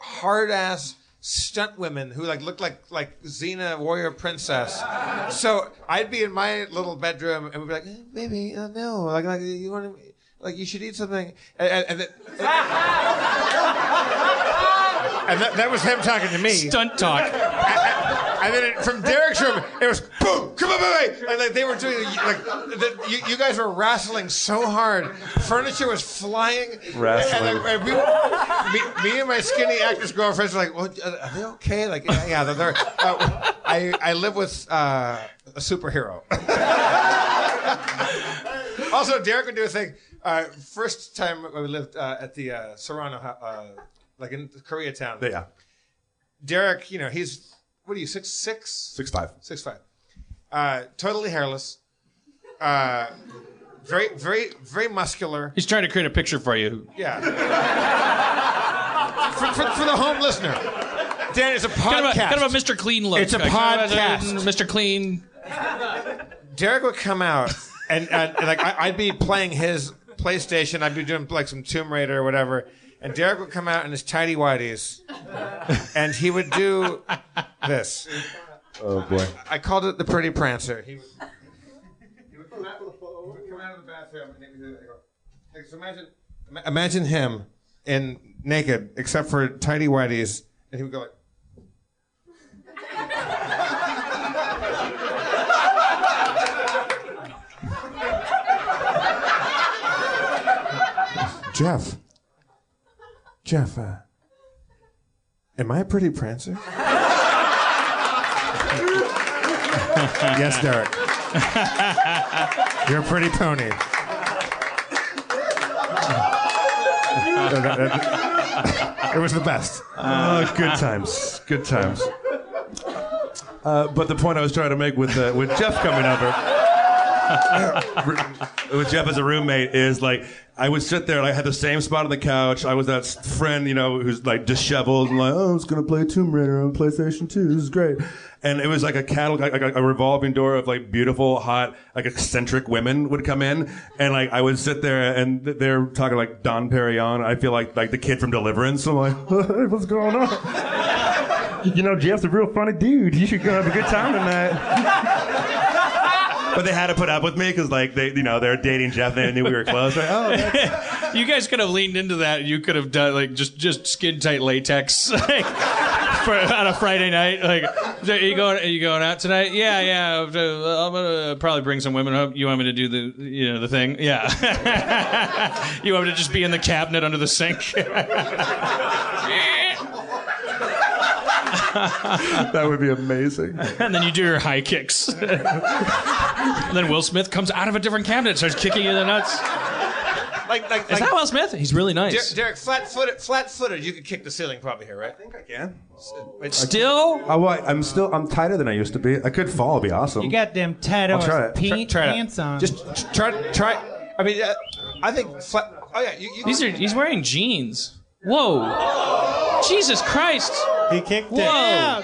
hard ass stunt women who like look like like Xena warrior princess. So I'd be in my little bedroom and we'd be like, eh, baby, uh, no, like, like you want to. Like you should eat something, and, and, and, and that, that was him talking to me. Stunt talk. And then it, from Derek's room, it was boom, come on, baby. And like they were doing, like the, you, you guys were wrestling so hard, furniture was flying. Wrestling. And, and we, me, me and my skinny actress girlfriends were like, well, are they okay? Like, yeah, yeah they're. they're uh, I I live with uh, a superhero. also, Derek would do a thing. Uh, first time we lived uh, at the uh, Serrano, uh, like in Koreatown. yeah, Derek, you know, he's what are you six six six five six five? uh, totally hairless, uh, very very very muscular. He's trying to create a picture for you. Yeah. for, for, for the home listener, Dan, it's a podcast. Kind of, a, kind of a Mr. Clean look. It's a Like, kind of a- podcast. Mr. Clean. Derek would come out, and, and, and like I, I'd be playing his PlayStation. I'd be doing like some Tomb Raider or whatever. And Derek would come out in his tidy whities, and he would do this. Oh boy. I called it the Pretty Prancer. He would, he would come, out, would come out of the bathroom and he would go. Like, so imagine, imagine him in naked except for tidy whities, and he would go like. Jeff. Jeff, uh, am I a pretty prancer? yes, Derek. You're a pretty pony. it was the best. Oh, good times. Good times. Uh, but the point I was trying to make with uh, with Jeff coming over, with Jeff as a roommate, is like I would sit there and I had the same spot on the couch. I was that friend, you know, who's like disheveled and like, oh, I was gonna play Tomb Raider on PlayStation 2. This is great. And it was like a catalog, like a, a revolving door of like beautiful, hot, like eccentric women would come in, and like I would sit there and they're talking like Don Perignon. I feel like like the kid from Deliverance. I'm like, hey, what's going on? you know, Jeff's a real funny dude. You should go have a good time tonight. But they had to put up with me because, like, they, you know, they're dating Jeff. They knew we were close. Like, oh, that's- You guys could have leaned into that. You could have done like just just skin tight latex like, for, on a Friday night. Like, are you going? Are you going out tonight? Yeah, yeah. I'm gonna probably bring some women up. You want me to do the you know the thing? Yeah. you want me to just be in the cabinet under the sink? that would be amazing. and then you do your high kicks. and then Will Smith comes out of a different cabinet, and starts kicking you in the nuts. Like, like, Is like that Will Smith? He's really nice. Der- Derek, flat-footed, flat-footed. You could kick the ceiling probably here, right? I think I can. Still, Oh. I'm still, I'm tighter than I used to be. I could fall. It'd be awesome. You got them tight I'll ass try it. pe- Try it out. pants on. Just try, try. I mean, uh, I think flat. Oh yeah, you. you these are he's wearing jeans. Whoa, Jesus Christ! He kicked Whoa, it. yeah.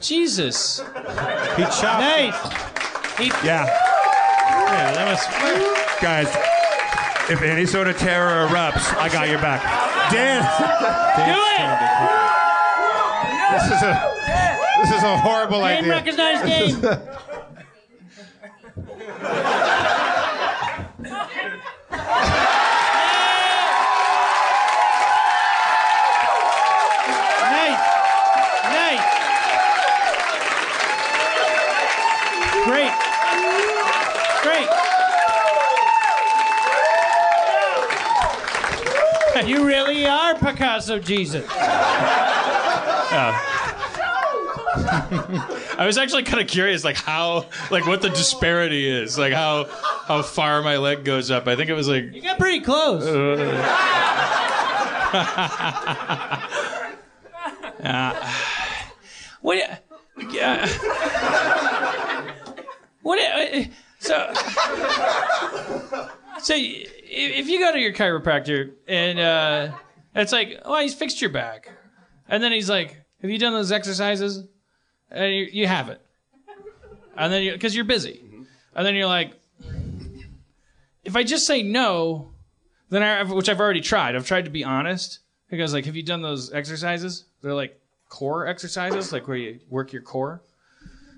Jesus! He chopped Nice. yeah. Yeah, that was. Guys, if any sort of terror erupts, I got your back. Dan. This is a. This is a horrible Game idea. recognized game. nice. You really are Picasso Jesus. I was actually kind of curious, like how, like what the disparity is, like how how far my leg goes up. I think it was like You got pretty close. what? Yeah. What? uh, So, so if you go to your chiropractor and uh, it's like, oh, he's fixed your back, and then he's like, have you done those exercises? And you, you haven't, and then because you're busy, and then you're like, if I just say no, then I, which I've already tried. I've tried to be honest. He goes like, have you done those exercises? They're like core exercises, like where you work your core.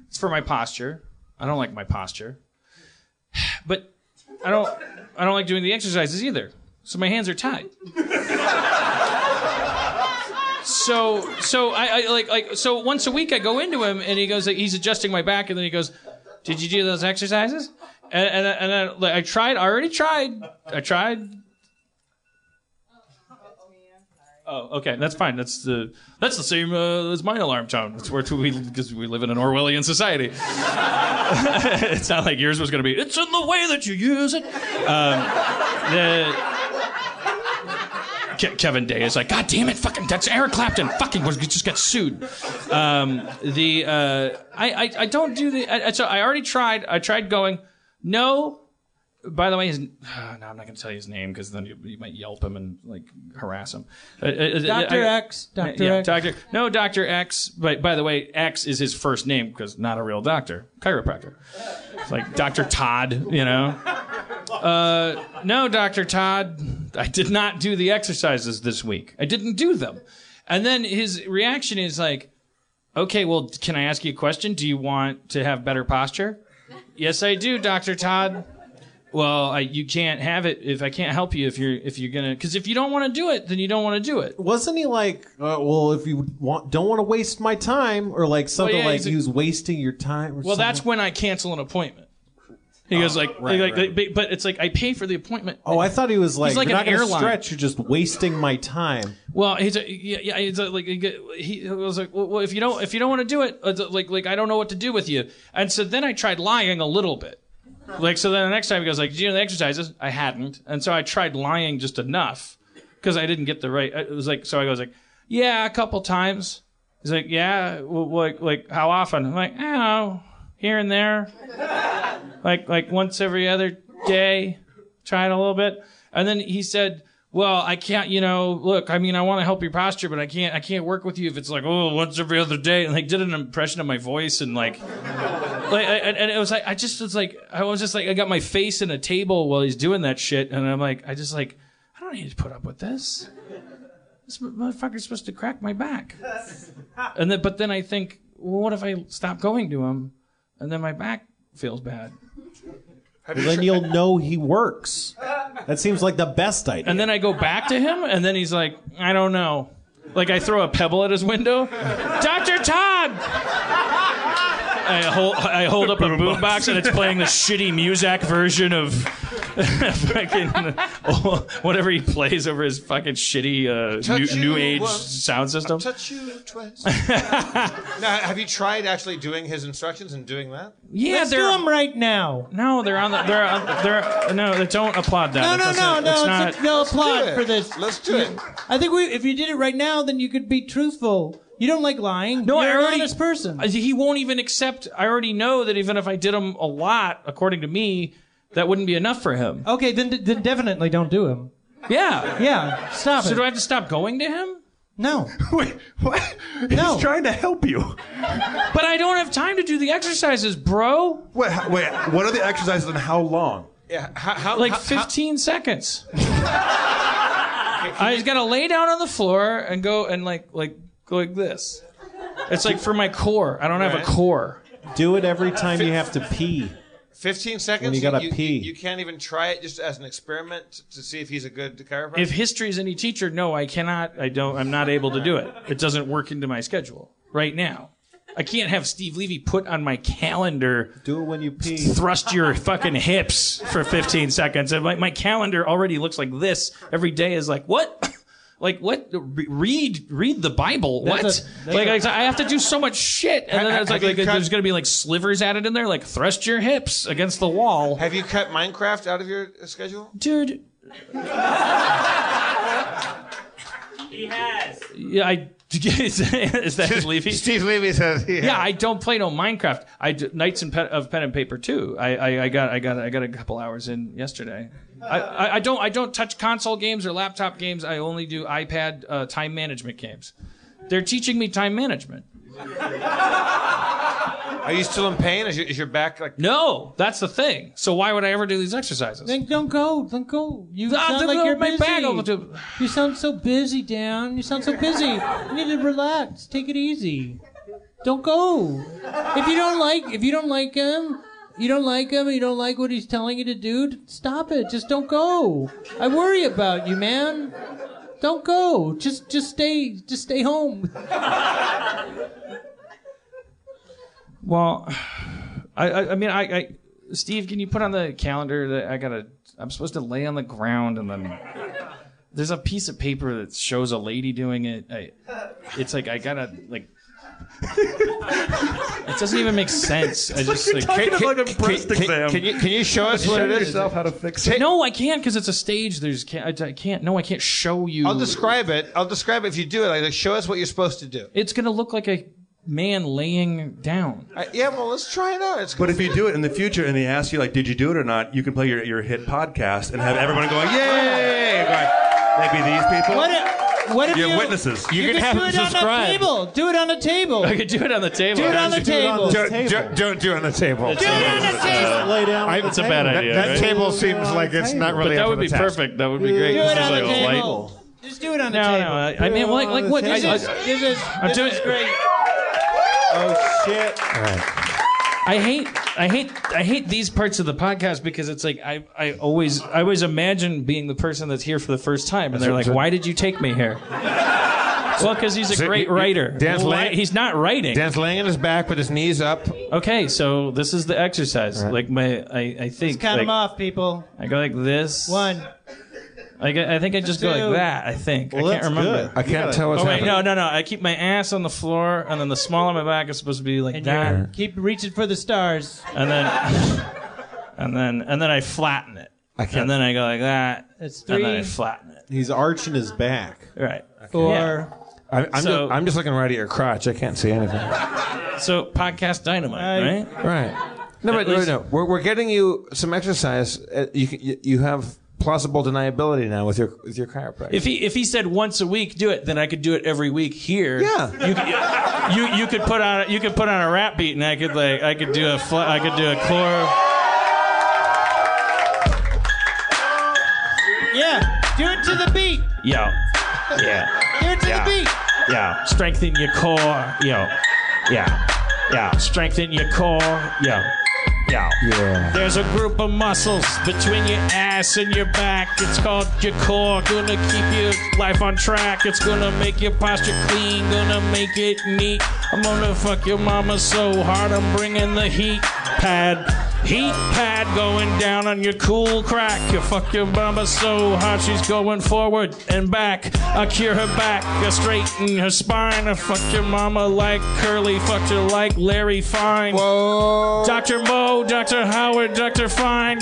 It's for my posture. I don't like my posture. But I don't I don't like doing the exercises either. So my hands are tied. so so I, I like like so once a week I go into him and he goes he's adjusting my back and then he goes, "Did you do those exercises?" And and, and I, like, I tried. I already tried. I tried. Oh, okay, that's fine. That's the that's the same uh, as my alarm tone. It's where we because we live in an Orwellian society. it's not like yours was going to be. It's in the way that you use it. Um, the, Ke- Kevin Day is like, God damn it, fucking that's Eric Clapton. Fucking was just got sued. Um, the uh, I, I I don't do the. I- so I already tried. I tried going. No. By the way, his, no, I'm not going to tell you his name because then you, you might yelp him and like harass him. Uh, uh, Dr. I- X. Dr. yeah, X. Doctor. No, Doctor X. But by the way, X is his first name because not a real doctor, chiropractor. It's like Doctor Todd, you know. Uh, no, Doctor Todd, I did not do the exercises this week. I didn't do them. And then his reaction is like, "Okay, well, can I ask you a question? Do you want to have better posture?" yes, I do, Doctor Todd. Well, I, you can't have it if I can't help you if you're if you're gonna because if you don't want to do it, then you don't want to do it. Wasn't he like, uh, well, if you want, don't want to waste my time, or like something yeah, like he's he was wasting your time? Or Well, that's when I cancel an appointment. He goes like, right, like, right. but it's like I pay for the appointment. Oh, I thought he was like, like you're an not going to airline. stretch. You're just wasting my time. Well, he's a, yeah, yeah, he's a, like he, was like, well, well, if you don't if you don't want to do it, like like I don't know what to do with you. And so then I tried lying a little bit. Like so then the next time he goes like, "Do you know the exercises?" I hadn't, and so I tried lying just enough because I didn't get the right. It was like so I goes like, "Yeah, a couple times." He's like, "Yeah, well, like like how often?" I'm like, "I know, here and there, like like once every other day." Tried a little bit, and then he said, "Well, I can't. You know, look. I mean, I want to help your posture, but I can't. I can't work with you if it's like oh, once every other day." And like did an impression of my voice and like like, I- and, it was like I just was like I was just like I got my face in a table while he's doing that shit, and I'm like I just like I don't need to put up with this. This motherfucker's supposed to crack my back, and then but then I think, well, what if I stop going to him, and then my back feels bad, Well, then you'll know he works. That seems like the best idea. and then I go back to him, and then he's like, I don't know, like I throw a pebble at his window, Doctor Todd. I hold, I hold up a boombox and it's playing the shitty Muzak version of fucking whatever he plays over his fucking shitty uh, Touch new, new you age once, sound system. touch you twice. now, have you tried actually doing his instructions and doing that? Yeah, Let's do they're them right now. no, they're on the they're on, they're no, they don't applaud that. No, no, doesn't- no, no. It's It's not. a, no applaud it. for this. Let's do it. I think we, if you did it right now, then you could be truthful. You don't like lying. No, You're I an already. honest person. He won't even accept. I already know that even if I did him a lot, according to me, that wouldn't be enough for him. Okay, then, then definitely don't do him. Yeah. Yeah, stop So it. do I have to stop going to him? no. Wait, what? No. He's trying to help you. But I don't have time to do the exercises, bro. Wait, h- wait. What are the exercises and how long? Yeah. How, how, Like how- 15 seconds. I just gotta lay down on the floor and go and like like go like this. It's like for my core. I don't have a Right. core. Do it every time you have to pee. 15 seconds. When you gotta you, pee. You, can't even try it just as an experiment to see if he's a good chiropractor. If history is any teacher, no, I cannot. I don't. I'm not able to do it. It doesn't work into my schedule right now. I can't have Steve Levy put on my calendar. Do it when you pee. Thrust your fucking hips for 15 seconds, and my, my calendar already looks like this. Every day is like what? Like what? Read read the Bible. What? A- like a- I I have to do so much shit, and then Ha- it's like, like cut- there's gonna be like slivers added in there, like thrust your hips against the wall, Have you cut Minecraft out of your schedule? dude. He has. Yeah, I. is that Steve Levy? Steve Levy says, yeah. Yeah, I don't play no Minecraft. I do, Knights and pen, of Pen and Paper too. I, I, I got I got I got a couple hours in yesterday. I, I, I don't I don't touch console games or laptop games. I only do iPad uh, time management games. They're teaching me time management. Are you still in pain? Is your, is your back like? No, that's the thing. So why would I ever do these exercises? Then don't go. Don't go. You Ah, sound like you're my busy. back all the time. You sound so busy, Dan. You sound so busy. You need to relax. Take it easy. Don't go. If you don't like, if you don't like him, you don't like him, you don't like what he's telling you to do. Stop it. Just don't go. I worry about you, man. Don't go. Just, just stay. Just stay home. Well, I, I, I mean, I, I, Steve, can you put on the calendar that I gotta? I'm supposed to lay on the ground and then there's a piece of paper that shows a lady doing it. I, it's like I gotta like. it doesn't even make sense. I just like. Talking of like a breast Can, exam. can you can you show us what it is? yourself how to fix it. No, I can't because it's a stage. There's can't, I, I can't. No, I can't show you. I'll describe it. I'll describe it if you do it. Like, show us what you're supposed to do. It's gonna look like a man laying down. Uh, yeah, well, let's try it out. It's But if you do it in the future and they ask you like, did you do it or not, you can play your, your hit podcast and have everyone going, yay! Going, Maybe these people. What if, You're you, witnesses. You You can can have do them it on the subscribe. table. Do it on the table. I could do it on the table. Do it on the Do it on table. this don't, table. don't, don't do it on the table. Do it on the table. Lay down. On the it's a bad That, idea, that right? table seems like it's not But really. that up would to be the task. perfect. That would be great. Do This it is on like the light. table. Just do it on the No, table. no. I, I mean, like, like what? This I, is, I, this is, I'm this doing- is great. Oh shit. I hate I hate I hate these parts of the podcast because it's like I, I always I always imagine being the person that's here for the first time and they're like, Why did you take me here? Well, because he's a So great you- you- writer. Dan's Well, laying- he's not writing. Dan's laying on his back with his knees up. Okay, so this is the exercise. Like my I, I think Count them like, off, people. I go like this. One. I, I think I just go like that. I think Well, I can't that's remember. good. I can't tell what's Oh wait, happening. no, no, no! I keep my ass on the floor, and then the small of my back is supposed to be like And that, keep reaching for the stars. and then, and then, and then I flatten it, I can't- and then I go like that, That's and then I three, flatten it. He's arching his back. Right. four. Yeah. I, I'm, So- just, I'm just looking right at your crotch. I can't see anything. So podcast dynamite, I- right? Right. No, but At no, least- no. We're, we're getting you some exercise. Uh, you, can- you you have plausible deniability now with your with your chiropractor. If he if he said once a week do it, then I could do it every week here. Yeah. You could, you you could put on you could put on a rap beat and I could like I could do a fl- I could do a core. Yeah. Do it to the beat. Yo. Yeah. Do it to Yeah. the beat. Yeah. Strengthen your core. Yo. Yeah. Yeah. Strengthen your core. Yo. Yo. yeah. There's a group of muscles between your ass and your back. It's called your core. Gonna keep your life on track. It's gonna make your posture clean. Gonna make it neat. I'm gonna fuck your mama so hard. I'm bringing the heat pad. Heat pad going down on your cool crack. You fuck your mama so hard she's going forward and back. I cure her back. I straighten her spine. I fuck your mama like Curly. Fucked her like Larry Fine. Whoa. Dr. Moe, Dr. Howard, Dr. Fine.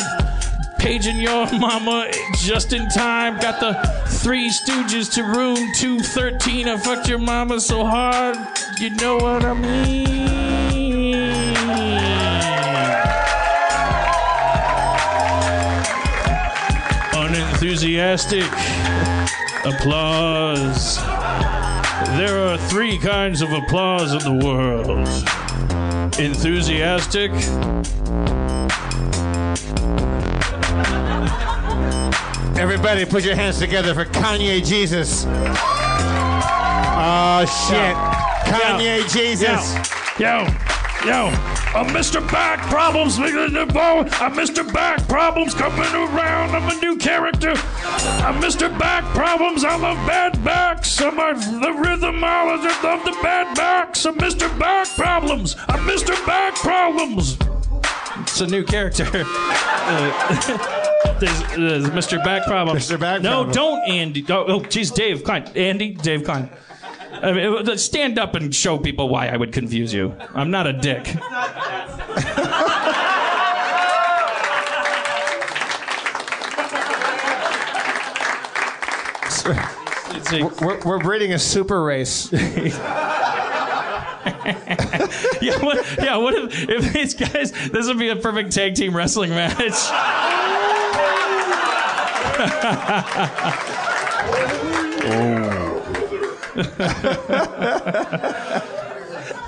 Paging your mama just in time. Got the three stooges to room 213. I fucked your mama so hard. You know what I mean. Unenthusiastic applause. There are three kinds of applause in the world enthusiastic, Everybody, put your hands together for Kanye Jesus. Oh shit. Kanye Jesus. Yo, yo, I'm Mr. Back Problems, I'm Mr. Back Problems coming around. I'm a new character. I'm Mr. Back Problems. I love bad backs. I'm a, the rhythmologist of the bad backs. I'm Mr. Back Problems. I'm Mr. Back Problems. It's a new character. Uh, there's, there's Mr. Back Problems. Mr. Back no, Problems. don't, Andy. Oh, oh, geez, Dave Klein. Andy, Dave Klein. I mean, stand up and show people why I would confuse you. I'm not a dick. We're, we're breeding a super race. yeah, what, yeah. What if, if these guys? This would be a perfect tag team wrestling match. Oh.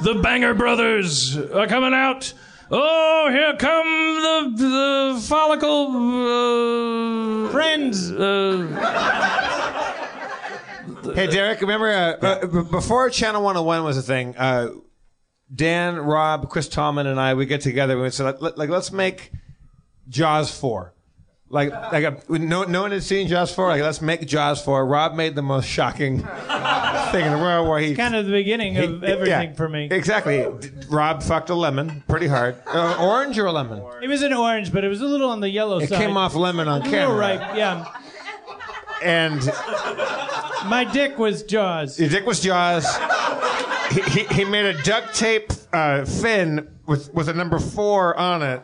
The Banger Brothers are coming out. Oh, here come the the follicle uh, Friends. Uh, Hey, Derek, remember uh, uh, b- before Channel 101 was a thing, uh, Dan, Rob, Chris Tallman, and I, we get together and we said, like, like, let's make Jaws 4. Like, like a, no, no one had seen Jaws 4. Like, let's make Jaws 4. Rob made the most shocking thing in the world where he. Kind of the beginning of everything yeah, for me. Exactly. Rob fucked a lemon pretty hard. Uh, orange or a lemon? It was an orange, but it was a little on the yellow It side. It came off lemon on little camera. ripe, yeah. And My dick was Jaws. Your dick was Jaws. He, he, he made a duct tape uh, fin with, with a number four on it.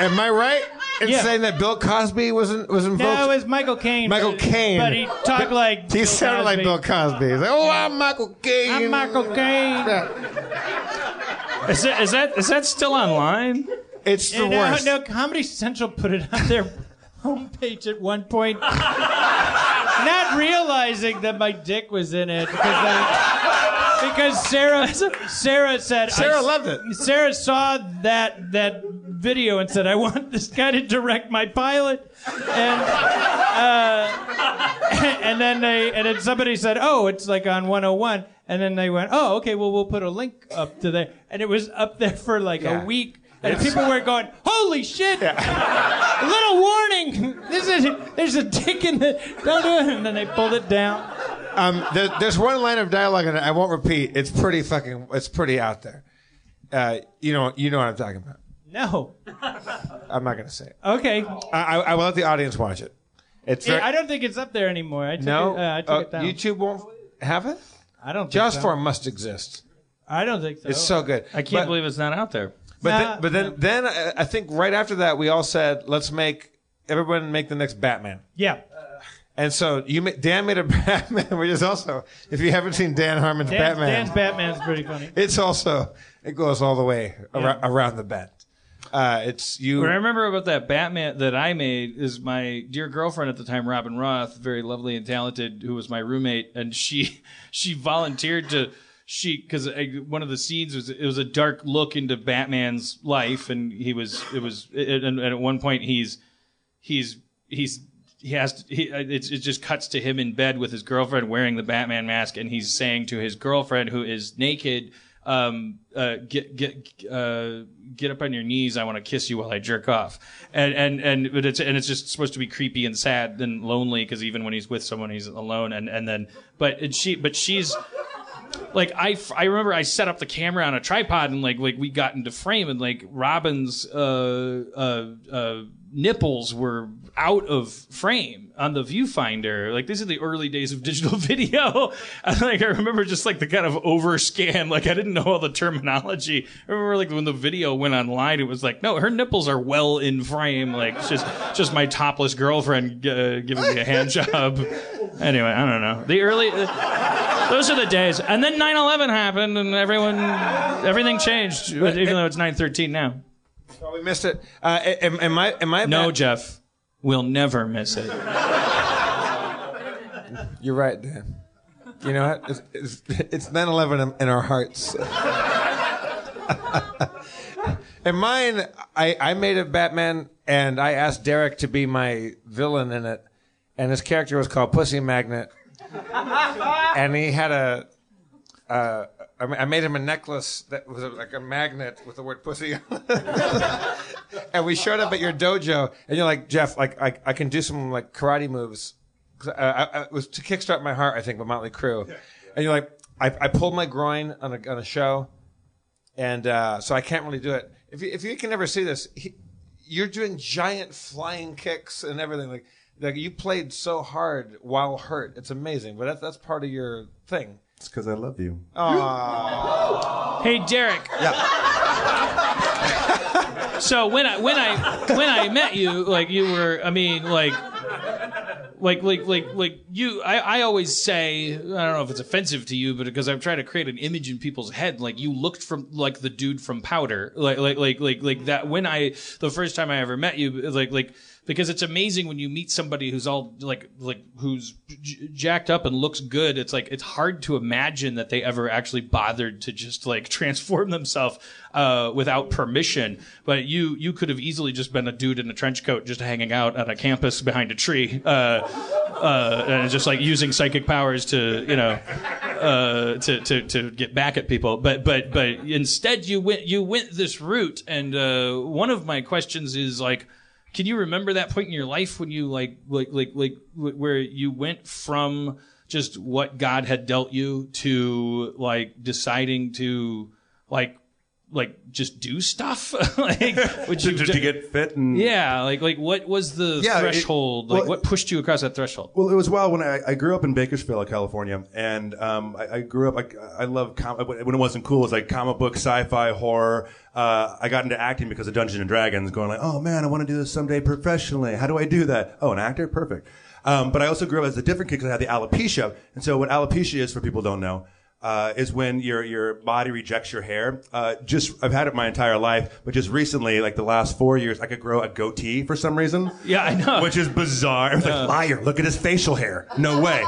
Am I right in Yeah. saying that Bill Cosby was in, was invoked? No, it was Michael Caine. Michael but- Caine. But he talked like. he Bill sounded like Cosby. Bill Cosby. He's like, oh, I'm Michael Caine. I'm Michael Caine. Yeah. is, that, is that is that still online? It's the And, worst. no, Comedy Central put it on their homepage at one point, not realizing that my dick was in it because they, because Sarah Sarah said Sarah I- loved it. Sarah saw that that video and said, "I want this guy to direct my pilot," and uh, and then they and then somebody said, "Oh, it's like on 101," and then they went, "Oh, okay, well we'll put a link up to there," and it was up there for like Yeah. a week. And people were going, "Holy shit! A little warning! This is there's a dick in the don't do it." And then they pulled it down. Um, there, there's one line of dialogue and I won't repeat. It's pretty fucking. It's pretty out there. Uh, you know. You know what I'm talking about. No, I'm not gonna say it. okay. I, I, I will let the audience watch it. It's very, Yeah, I don't think it's up there anymore. I took no. it, uh, I took uh, it down. YouTube won't have it. I don't. Think Jaws so. 4 must exist. I don't think so. It's so good. I can't But- believe it's not out there. But Nah, then, but then, then I I think right after that, we all said, let's make everyone make the next Batman. Yeah. And so you, ma- Dan made a Batman, which is also, if you haven't seen Dan Harmon's Dan, Batman, Dan's Batman's pretty funny. it's also it goes all the way ar- around the bend. Uh, it's you. What I remember about that Batman that I made is my dear girlfriend at the time, Robin Roth, very lovely and talented, who was my roommate, and she she volunteered to she because one of the scenes was it was a dark look into Batman's life, and he was it was and, and at one point he's he's he's he has to, he, it's, it just cuts to him in bed with his girlfriend wearing the Batman mask, and he's saying to his girlfriend who is naked, um, uh, "Get get uh, get up on your knees. I want to kiss you while I jerk off." And and and but it's and it's just supposed to be creepy and sad and lonely because even when he's with someone, he's alone. And and then but and she but she's like I, I remember I set up the camera on a tripod and like like we got into frame and like Robin's uh, uh, uh, nipples were out of frame on the viewfinder. Like these are the early days of digital video. And like I remember just like the kind of overscan. Like I didn't know all the terminology. I remember like when the video went online, it was like no, her nipples are well in frame. Like it's just just my topless girlfriend uh, giving me a hand job. Anyway, I don't know the early. Uh, those are the days. And then 9/11 happened, and everyone, everything changed. Even though it's 9/13 now. Oh, we missed it. Uh, am, am I? Am I? No, Bat- Jeff, we'll never miss it. You're right, Dan. You know what? It's, it's, it's 9/11 in, our hearts. in mine, I, I made a Batman, and I asked Derek to be my villain in it, and his character was called Pussy Magnet, and he had a. Uh, I I made him a necklace that was like a magnet with the word pussy on it. and we showed up at your dojo, and you're like, Jeff, like I, I can do some like karate moves. I, I, it was to kickstart my heart, I think, with Motley Crue. And you're like, I, I pulled my groin on a, on a show, and uh, so I can't really do it. If you, if you can ever see this, he, you're doing giant flying kicks and everything. Like, like you played so hard while hurt. It's amazing. But that's that's part of your thing. It's because I love you. Hey, Derek. Yeah. so when I when I when I met you, like you were, I mean, like like like like like you I, I always say i don't know if it's offensive to you but because i'm trying to create an image in people's head like you looked from like the dude from powder. Like like like like like that when i the first time i ever met you like like because it's amazing when you meet somebody who's all like like who's j- jacked up and looks good it's like it's hard to imagine that they ever actually bothered to just like transform themselves uh, without permission but you you could have easily just been a dude in a trench coat just hanging out on a campus behind a tree uh, uh, and just like using psychic powers to you know uh, to, to to get back at people. But but but instead you went you went this route. And uh, one of my questions is like, can you remember that point in your life when you like like like like where you went from just what God had dealt you to like deciding to like like just do stuff like would to, you to, to get fit and yeah like like what was the Yeah, it- threshold like what pushed you across that threshold Well, it was wild when I, I grew up in Bakersfield, California, and um, I, I grew up. Like, I love com- when it wasn't cool. It was like comic book, sci-fi, horror. Uh, I got into acting because of Dungeons and Dragons. Going like, oh man, I want to do this someday professionally. How do I do that? Oh, an actor, perfect. Um, but I also grew up as a different kid because I had the alopecia. And so, what alopecia is for people who don't know. Uh, is when your your body rejects your hair. Uh, just I've had it my entire life, but just recently, like the last four years, I could grow a goatee for some reason. Yeah, I know. Which is bizarre. It was like, liar, look at his facial hair. No way.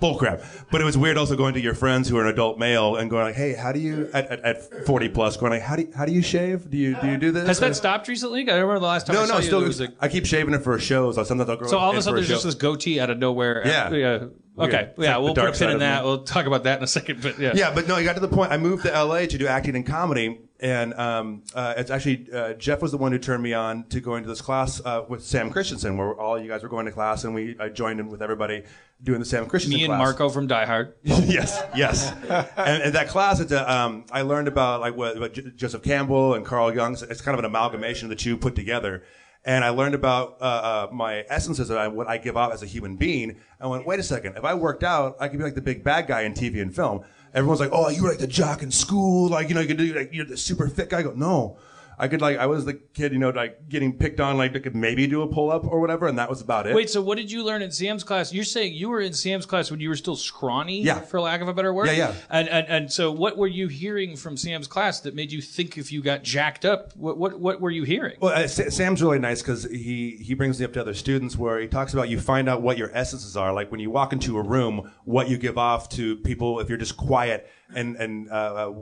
Bullcrap. But it was weird also going to your friends who are an adult male and going like, hey, how do you, at, at, at 40 plus, going like, how do you, how do you shave? Do you, do you do this? Has that stopped recently? I remember the last time I No, saw no, you, still, there was a- I keep shaving it for shows. So sometimes I'll grow so all of a sudden there's show. just this goatee out of nowhere. Yeah. yeah. Okay, It's yeah, like we'll put a pin in that. me. We'll talk about that in a second. But yeah, Yeah, but no, you got to the point. I moved to LA to do acting and comedy, and um, uh, it's actually uh, Jeff was the one who turned me on to going to this class uh, with Sam Christensen, where all you guys were going to class, and we I joined in with everybody doing the Sam Christensen me and class. Marco from Die Hard. yes, yes. and, and that class, it's a, um, I learned about like what, what J- Joseph Campbell and Carl Jung. It's kind of an amalgamation of the two put together. And I learned about uh, uh, my essences I, what I give off as a human being. I went, wait a second. If I worked out, I could be like the big bad guy in TV and film. Everyone's like, oh, you were like the jock in school, like you know, you could do like you're the super fit guy. I go, no. I could like I was the kid, you know, like getting picked on, like I could maybe do a pull up or whatever, and that was about it. Wait, so what did you learn in Sam's class? You're saying you were in Sam's class when you were still scrawny, Yeah. for lack of a better word. Yeah, yeah. And and and so what were you hearing from Sam's class that made you think if you got jacked up, what what what were you hearing? Well, uh, Sa- Sam's really nice because he he brings me up to other students where he talks about you find out what your essences are. Like when you walk into a room, what you give off to people if you're just quiet and and uh, uh,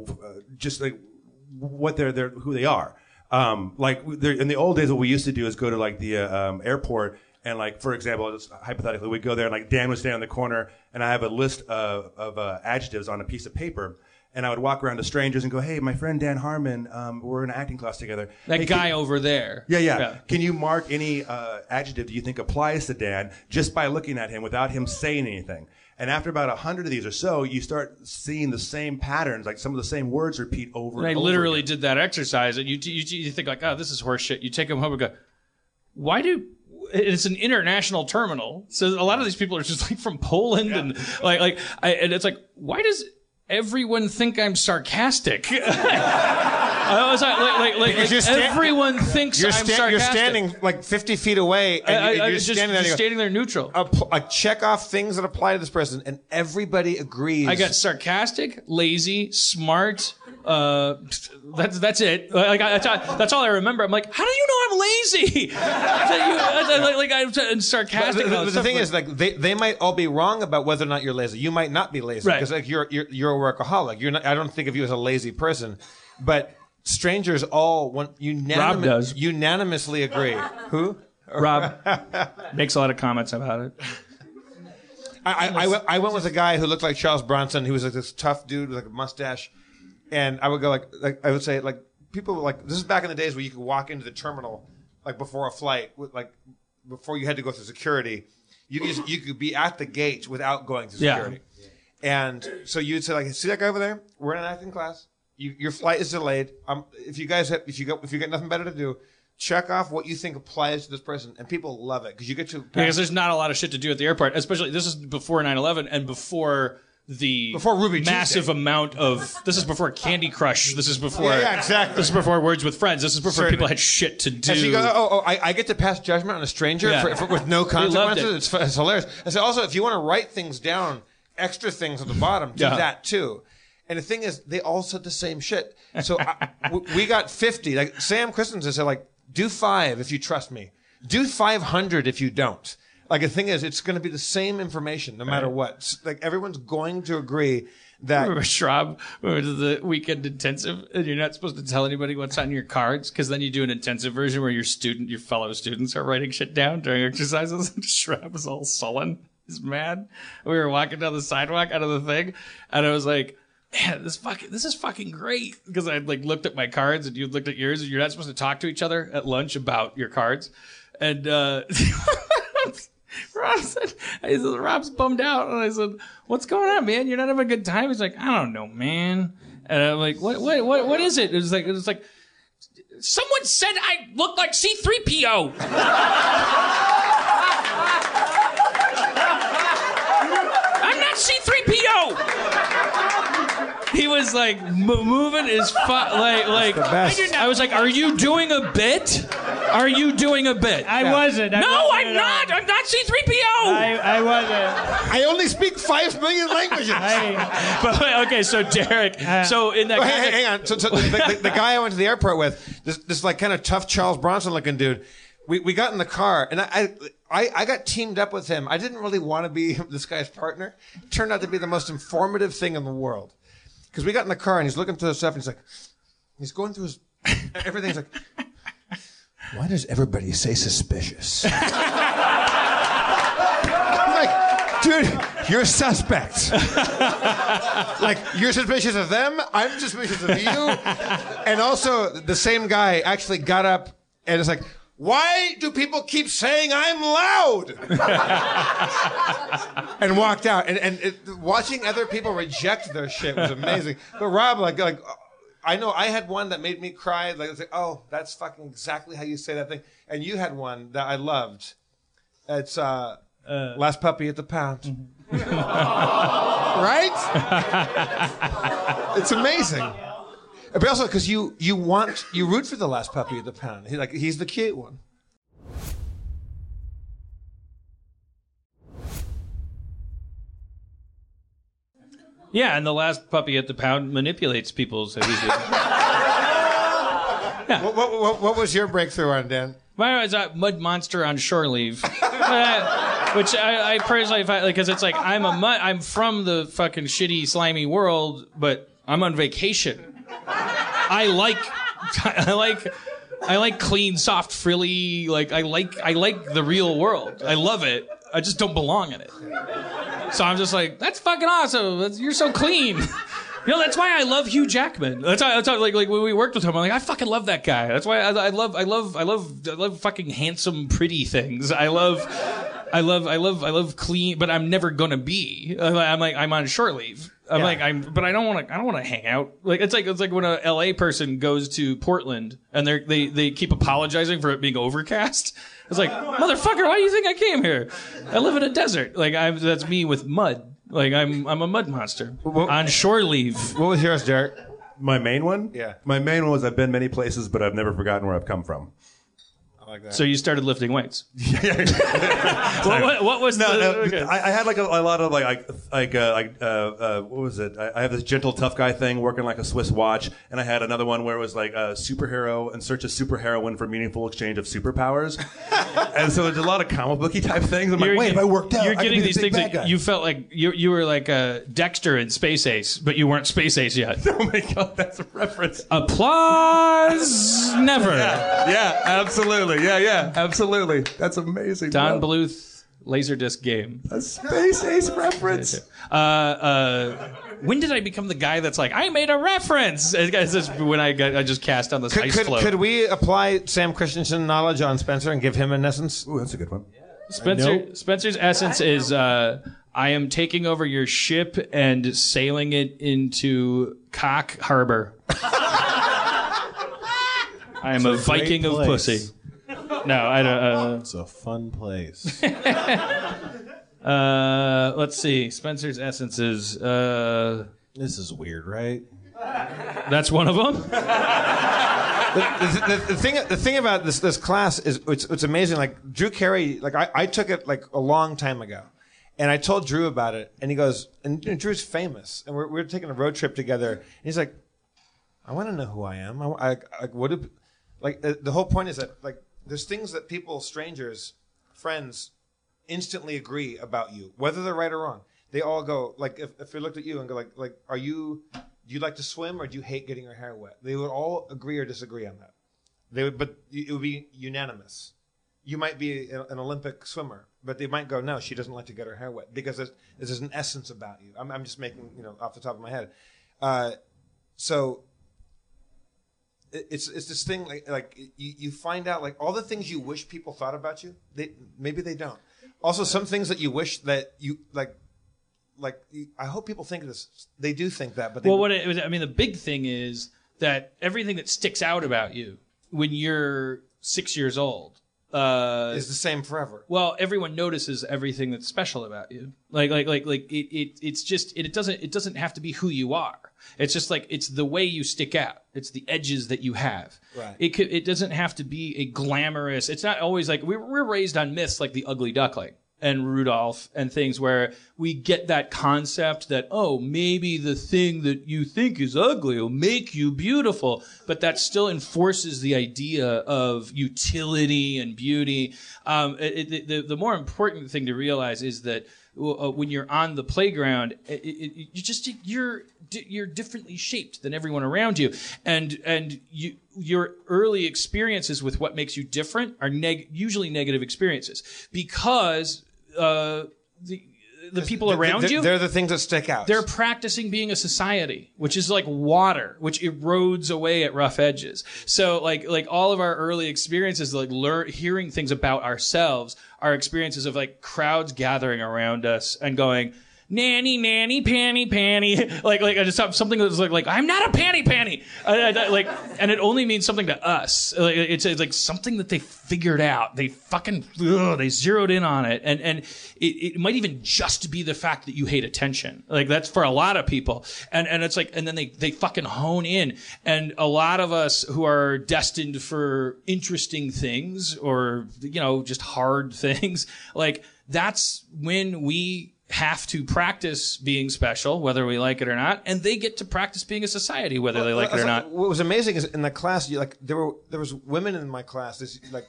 just like what they're they're who they are. Um, like there- in the old days, what we used to do is go to like the uh, um, airport. And like, for example, just hypothetically, we'd go there and like Dan would stand in the corner and I have a list of, of uh, adjectives on a piece of paper. And I would walk around to strangers and go, "Hey, my friend Dan Harmon, um, we're in an acting class together. that Hey, can- guy over there. yeah, yeah, Can you mark any uh, adjective do you think applies to Dan just by looking at him without him saying anything? And after about a hundred of these or so, you start seeing the same patterns, like some of the same words repeat over. And I and over literally again. did that exercise, and you, you you think like, oh, this is horseshit. You take them home and go, why do? It's an international terminal, so a lot of these people are just like from Poland, and like like, I, and it's like, why does everyone think I'm sarcastic? I was like, like, like, like, sta- everyone thinks You're, I'm sta- sarcastic. you're standing like 50 feet away, and I, I, you're just, standing there. just standing there neutral. a, pl- check off things that apply to this person, and everybody agrees. I got sarcastic, lazy, smart. Uh, that's that's it. Like I, that's, all, that's all I remember. I'm like, how do you know I'm lazy? Like, like I'm and sarcastic. the, the- the thing is, like they, they might all be wrong about whether or not you're lazy. You might not be lazy Right. because like you're, you're you're a workaholic. You're not. I don't think of you as a lazy person, but strangers all want unanimous, Rob does. unanimously agree. Who? Rob makes a lot of comments about it. I, I, I, went, I went with a guy who looked like Charles Bronson. He was like this tough dude with like a mustache, and I would go like, like I would say like people were like this is back in the days where you could walk into the terminal like before a flight with like before you had to go through security. You could just, you could be at the gate without going through Yeah. security. And so you'd say like, see that guy over there? We're in an acting class. You, your flight is delayed. Um, if you guys have, if you go if you got nothing better to do, check off what you think applies to this person, and people love it because you get to Because there's not a lot of shit to do at the airport, especially this is before 9/11 and before the Before Ruby massive Tuesday. amount of this is before Candy Crush. This is before Yeah, yeah, exactly. This is before Words with Friends. This is before Certainly. people had shit to do. And she goes, "Oh, oh I, I get to pass judgment on a stranger Yeah. for, for, with no consequences. it. It's, it's hilarious." And so, also, if you want to write things down, extra things at the bottom, do that too. And the thing is, they all said the same shit. So I, we got fifty. Like Sam Christensen said, like do five if you trust me. Do five hundred if you don't. Like the thing is, it's going to be the same information no matter what. Like everyone's going to agree that Remember Schrab to the weekend intensive, and you're not supposed to tell anybody what's on your cards because then you do an intensive version where your student, your fellow students, are writing shit down during exercises. And Schrab is all sullen, he's mad. We were walking down the sidewalk out of the thing, and I was like. Man, this fucking this is fucking great because I like looked at my cards and you looked at yours and you're not supposed to talk to each other at lunch about your cards, and uh, Rob said, I said, Rob's bummed out. And I said, what's going on, man? You're not having a good time? He's like, I don't know, man. And I'm like, what, what, what, what is it? It was like, it was like, someone said I looked like C3PO. I'm not C3PO. He was like mo- moving is fu- like like best. I was like, "Are you doing a bit? Are you doing a bit?" I wasn't. I no, wasn't I'm at not. all. I'm not C3PO. I, I wasn't. I only speak five million languages. I, But okay, so Derek, uh, so in that Oh, hey, hang on. So, so the, the, the guy I went to the airport with, this, this like kind of tough Charles Bronson looking dude, we, we got in the car and I, I, I got teamed up with him. I didn't really want to be this guy's partner. Turned out to be the most informative thing in the world. Because we got in the car and he's looking through stuff and he's like, he's going through his, everything's like, why does everybody say suspicious? I'm like, dude, you're suspect. like, you're suspicious of them, I'm suspicious of you. And also, the same guy actually got up and it's like, why do people keep saying I'm loud? and walked out. And, and it, watching other people reject their shit was amazing. But Rob, like, like, I know I had one that made me cry. Like, I was like, oh, that's fucking exactly how you say that thing. And you had one that I loved. It's uh, last puppy at the pound. right? it's amazing. But also because you you want you root for the last puppy at the pound. He, like he's the cute one. yeah, and the last puppy at the pound manipulates people. people's behavior. What, what, what, what was your breakthrough on Dan? Mine was a mud monster on shore leave, Uh, which I, I personally find like because it's like I'm a mud, I'm from the fucking shitty slimy world, but I'm on vacation. I like, I like, I like clean, soft, frilly. Like I like, I like the real world. I love it. I just don't belong in it. So I'm just like, that's fucking awesome. You're so clean. You know, that's why I love Hugh Jackman. That's why, that's like, like when we worked with him, I'm like, I fucking love that guy. That's why I, I love, I love, I love, I love fucking handsome, pretty things. I love, I love, I love, I love clean, but I'm never gonna be. I'm like, I'm, on short leave. I'm Yeah. like, I'm, but I don't want to, I don't want to hang out. Like, it's like, it's like when a LA person goes to Portland and they they, they keep apologizing for it being overcast. It's like, motherfucker, why do you think I came here? I live in a desert. Like, I'm, that's me with mud. Like, I'm, I'm a mud monster on shore leave. What was yours, Derek? My main one? Yeah. My main one was I've been many places, but I've never forgotten where I've come from. Like that. So you started lifting weights. what, what, what was No, the? no, okay. I, I had like a, a lot of like like like uh, like uh, uh, what was it? I, I have this gentle tough guy thing working like a Swiss watch, and I had another one where it was like a superhero in search of superheroine for meaningful exchange of superpowers. and so there's a lot of comic booky type things. I'm like, You're wait, get- if I worked out, You're getting the these big things that guy. you felt like you you were like uh, Dexter in Space Ace, but you weren't Space Ace yet. oh my god, that's a reference. Applause, never. yeah, absolutely. Yeah, yeah, absolutely. That's amazing. Don bro. Bluth, Laserdisc game. a space ace reference. Uh, uh, when did I become the guy that's like, I made a reference? It's just when I got, I just cast on this Could, ice could, float. could we apply Sam Christensen knowledge on Spencer and give him an essence? Ooh, that's a good one. Spencer, Spencer's essence is uh, I am taking over your ship and sailing it into Cock Harbor. I am a, Viking of pussy. No, I don't. Uh, It's a fun place. Uh, let's see. Spencer's essences. Uh, This is weird, right? that's one of them. the, the, the thing the thing about this this class is it's, it's amazing. Like Drew Carey, like I, I took it like a long time ago, and I told Drew about it, and he goes, and, you know, Drew's famous, and we're we're taking a road trip together, and he's like, I want to know who I am. I, I, I what do, like uh, the whole point is that like there's things that people, strangers, friends, instantly agree about you, whether they're right or wrong. They all go like if, if they looked at you and go like like are you do you like to swim or do you hate getting your hair wet? They would all agree or disagree on that. They would, but it would be unanimous. You might be an Olympic swimmer, but they might go, no, she doesn't like to get her hair wet because there's, there's an essence about you. I'm, I'm just making, you know, off the top of my head. Uh, so it's it's this thing like like you, you find out like all the things you wish people thought about you, they maybe they don't. Also, some things that you wish that you like. Like I hope people think this. They do think that, but they, Well, what it was, I mean, the big thing is that everything that sticks out about you when you're six years old. Uh, is the same forever. well, everyone notices everything that's special about you. Like, like, like, like it, it it's just it, it doesn't it doesn't have to be who you are. It's just like it's the way you stick out. It's the edges that you have. Right. It could, it doesn't have to be a glamorous. It's not always like we're we're raised on myths like the ugly duckling and Rudolph and things where we get that concept that oh maybe the thing that you think is ugly will make you beautiful, but that still enforces the idea of utility and beauty. Um, it, it, the the more important thing to realize is that uh, when you're on the playground, it, you just you're you're differently shaped than everyone around you, and and you your early experiences with what makes you different are neg- usually negative experiences. Because uh, the the people around they're, you They're the things that stick out. they're practicing being a society, which is like water, which erodes away at rough edges. So like like all of our early experiences, like learn hearing things about ourselves, our experiences of like crowds gathering around us and going. Nanny, nanny, panty, panty. Like, like, I just have something that's like, like, I'm not a panty, panty. Like, and it only means something to us. Like, it's, it's like something that they figured out. They fucking, ugh, they zeroed in on it. And, and it, it might even just be the fact that you hate attention. Like, that's for a lot of people. And, and it's like, and then they, they fucking hone in. And a lot of us who are destined for interesting things or, you know, just hard things, like, that's when we have to practice being special, whether we like it or not, and they get to practice being a society, whether they like it or not. What was amazing is in the class, you, like there were there was women in my class, this like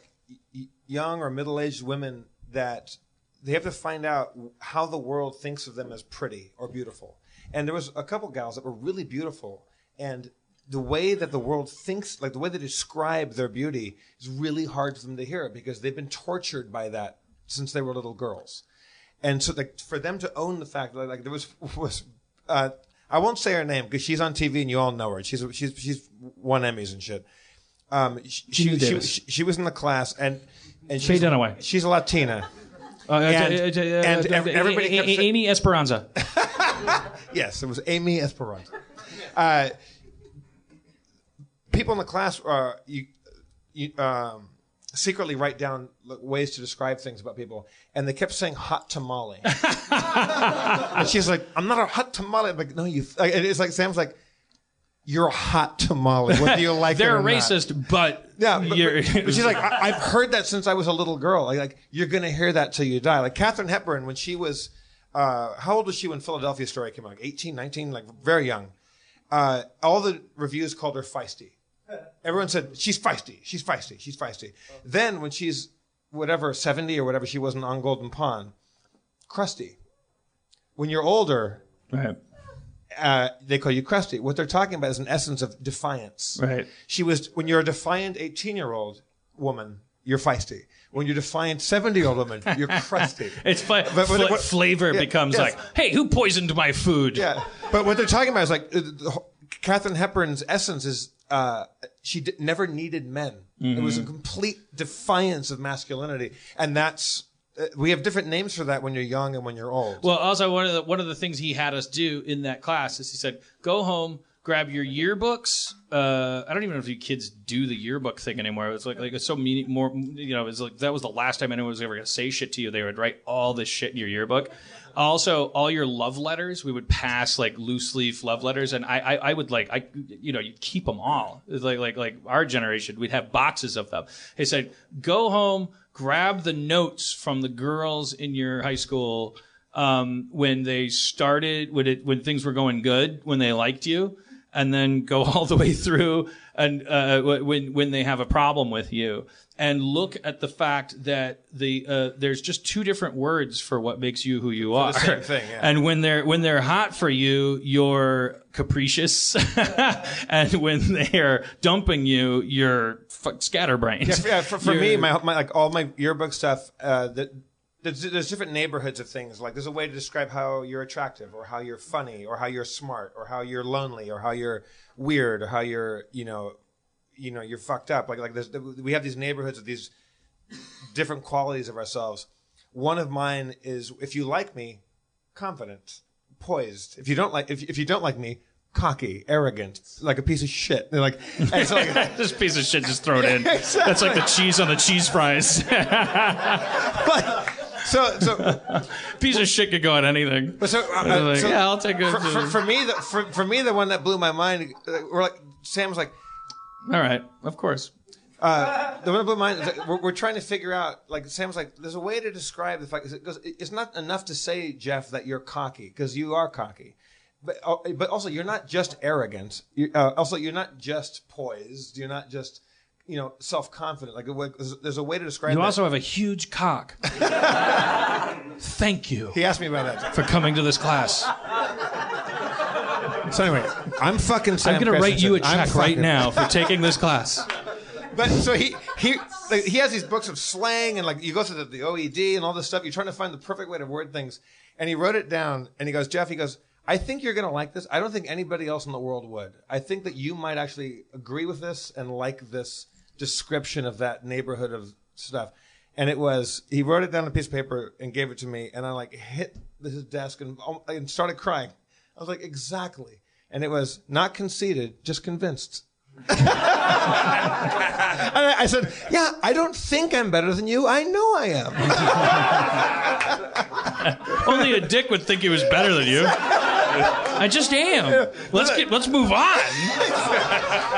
y- young or middle aged women that they have to find out how the world thinks of them as pretty or beautiful. And there was a couple gals that were really beautiful, and the way that the world thinks, like the way they describe their beauty, is really hard for them to hear because they've been tortured by that since they were little girls. And so, like, for them to own the fact that, like, there was was, uh, I won't say her name because she's on TV and you all know her. She's she's she's won Emmys and shit. Um, she, she, she, she, she was in the class and and Faye she's, Dunaway. she's a Latina. Uh, And- uh, uh, uh, and everybody A- kept A- Amy Esperanza. Yes, it was Amy Esperanza. Uh, people in the class uh, you, you um, secretly write down like, ways to describe things about people, and they kept saying "hot tamale." and she's like, "I'm not a hot tamale." I'm like, no, you. Like, it's like Sam's like, "You're a hot tamale, whether you like it They're or not." racist, but Yeah, but, you're, but- but she's like, I, I've heard that since I was a little girl. Like, like you're gonna hear that till you die. Like Katharine Hepburn, when she was, uh, how old was she when Philadelphia Story came out? Like 18, 19, like very young. Uh, all the reviews called her feisty. Everyone said she's feisty, she's feisty, she's feisty. Then when she's whatever seventy or whatever she was on Golden Pond, crusty. When you're older, right. uh, they call you crusty. What they're talking about is an essence of defiance. Right. She was when you're a defiant 18 year old woman, you're feisty. When you're a defiant 70 year old woman, you're crusty. It's fla- But- fla- what- flavor yeah, becomes yes. like, hey, who poisoned my food? yeah, but what they're talking about is like uh, the Katharine Hepburn's essence is uh, she d- never needed men. It was a complete defiance of masculinity, and that's uh, we have different names for that when you're young and when you're old. Well, also one of the one of the things he had us do in that class is he said, "Go home, grab your yearbooks. Uh, I don't even know if you kids do the yearbook thing anymore. It was like like it's so meaning more. You know, it was like that was the last time anyone was ever gonna say shit to you. They would write all this shit in your yearbook. Also, all your love letters, we would pass like loose leaf love letters, and I, I, I would like, I, you know, you keep them all. Like, like, like our generation, we'd have boxes of them. They said, go home, grab the notes from the girls in your high school um, when they started, when it, when things were going good, when they liked you, and then go all the way through and uh, when when they have a problem with you and look at the fact that the uh, there's just two different words for what makes you who you are. same thing, yeah. And when they're when they're hot for you, you're capricious, and when they're dumping you, you're f- scatterbrained. Yeah, for, yeah, for, for me, my, my like all my yearbook stuff. Uh, that there's, there's different neighborhoods of things. Like there's a way to describe how you're attractive, or how you're funny, or how you're smart, or how you're lonely, or how you're weird, or how you're you know, you know, you're fucked up. Like like there's, we have these neighborhoods of these different qualities of ourselves. One of mine is if you like me, confident, poised. If you don't like if, if you don't like me, cocky, arrogant, like a piece of shit. They're like, and so like this piece of shit just throw it in. That's like the cheese on the cheese fries. so so piece of shit could go on anything. But so, uh, Like, uh, so yeah, I'll take it. For, for, for me, the, for, for me, the one that blew my mind, uh, we're like Sam's like All right, of course. uh, the one that blew my mind. That we're, we're trying to figure out. Like Sam's like, there's a way to describe the fact. It goes, it's not enough to say Jeff that you're cocky because you are cocky. But, uh, but also you're not just arrogant. You, uh, also you're not just poised. You're not just you know self confident. Like there's, there's a way to describe. It. You that. also have a huge cock. Thank you he asked me about that. for coming to this class. So anyway, I'm fucking. Sam I'm going to write you a check right now for taking this class. But so he he like, he has these books of slang and like you go through the, the OED and all this stuff. You're trying to find the perfect way to word things, and he wrote it down. And he goes, Jeff, he goes, I think you're gonna like this. I don't think anybody else in the world would. I think that you might actually agree with this and like this description of that neighborhood of stuff. And it was he wrote it down on a piece of paper and gave it to me, and I like hit his desk and um, and started crying. I was like, exactly. And it was not conceited, just convinced. And I, I said, "Yeah, I don't think I'm better than you. I know I am." Only a dick would think he was better than you. I just am. Let's get. Let's move on.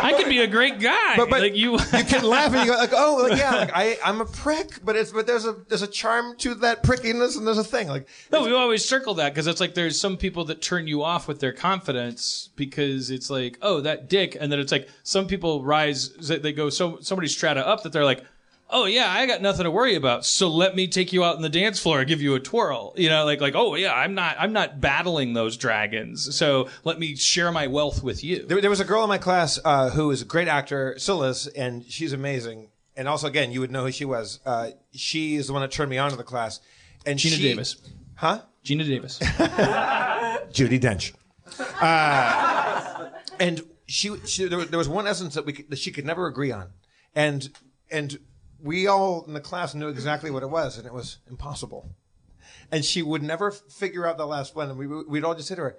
I could be a great guy. But, but like you. you can laugh and you go like, "Oh, like yeah, like I, I'm a prick," but it's but there's a there's a charm to that prickiness, and there's a thing like No, we always circle that because it's like there's some people that turn you off with their confidence because it's like, oh, that dick, and then it's like some people rise, they go so somebody strata up that they're like, oh yeah, I got nothing to worry about, so let me take you out on the dance floor and give you a twirl, you know, like like oh yeah, I'm not I'm not battling those dragons, so let me share my wealth with you. There, there was a girl in my class uh, who is a great actor, still is, and she's amazing. And also, again, you would know who she was. Uh, she is the one that turned me on to the class. And Geena she, Davis. huh? Geena Davis. Judi Dench. Uh, and she, she there, was- there was one essence that we could, that she could never agree on, and and we all in the class knew exactly what it was, and it was impossible. And she would never figure out the last one, and we we'd all just say to her,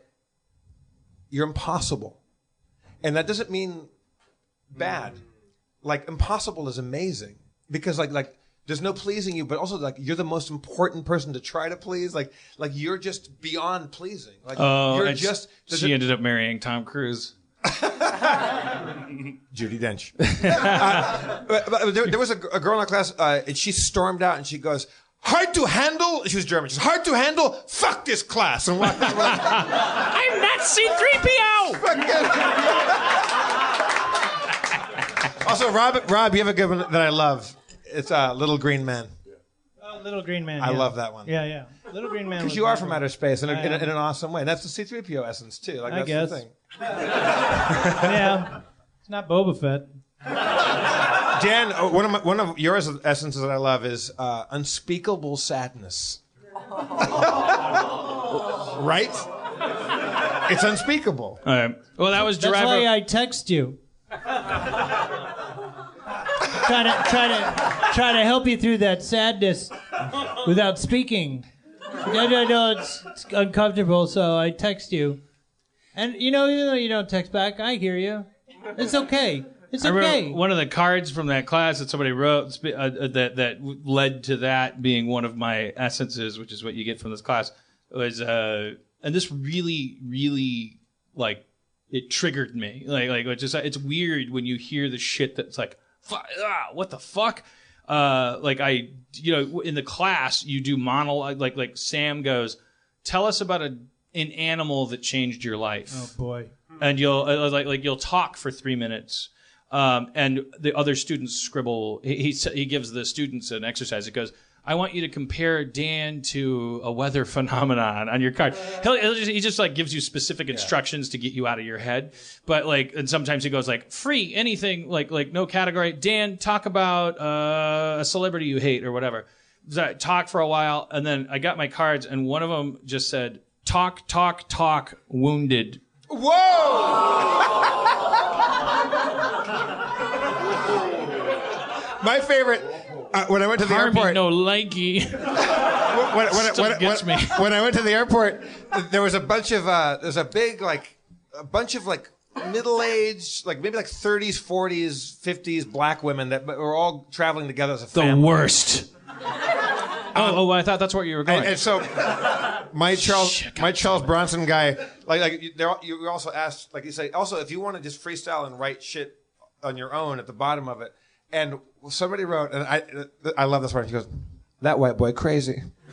"You're impossible," and that doesn't mean bad. Like impossible is amazing because like like there's no pleasing you, but also like you're the most important person to try to please. Like like you're just beyond pleasing. Like Oh, you're just she ended up marrying Tom Cruise. Judi Dench. Uh, but, but there, there was a, a girl in our class, uh, and she stormed out and she goes, "Hard to handle." She was German. She's hard to handle. Fuck this class. And walked out. We're like, I'm not C3PO. also, Rob, Rob, you have a good one that I love. It's uh, Little Green Man. Oh, Little Green Man. I yeah. love that one. Yeah, yeah. Little Green Man. Because you are from outer space in, a, I in, a, in an awesome way. And that's the C3PO essence, too. Like, I that's guess. the thing. Yeah. It's not Boba Fett. Dan, uh, one of my, one of your essences that I love is uh, unspeakable sadness. right? It's unspeakable. All right. Well, that was That's Driver. why I text you. try to try to try to help you through that sadness without speaking. No, no, no. It's, it's uncomfortable, so I text you. And you know, even though you don't text back, I hear you. It's okay. It's okay. one of the cards from that class that somebody wrote uh, uh, that that led to that being one of my essences, which is what you get from this class, was uh, and this really, really like it triggered me. Like like it's just it's weird when you hear the shit that's like, ah, what the fuck. Uh, like I, you know, in the class you do monologue. Like like Sam goes, tell us about a an animal that changed your life oh boy. and you'll uh, like like you'll talk for three minutes, um, and the other students scribble. He, he he gives the students an exercise. It goes, "I want you to compare Dan to a weather phenomenon on your card." He'll, he'll just, he just like gives you specific instructions to get you out of your head. But like, and sometimes he goes like, "Free anything like like no category." Dan, talk about uh, a celebrity you hate or whatever. So I talk for a while, and then I got my cards, and one of them just said, "Talk, talk, talk, wounded." Whoa! My favorite. Uh, when I went to the Harvey airport, no likey. when, when, Still when, gets when- me. when I went to the airport, there was a bunch of uh, there's a big like a bunch of like middle-aged, like maybe like 30s, 40s, 50s black women that were all traveling together as a family. The worst. oh, oh, I thought that's where you were going. And, and so, my Charles, my Charles Bronson guy, like, like you- you also asked, like you say, also if you want to just freestyle and write shit on your own at the bottom of it, and somebody wrote, and I, I love this one. He goes, "That white boy crazy."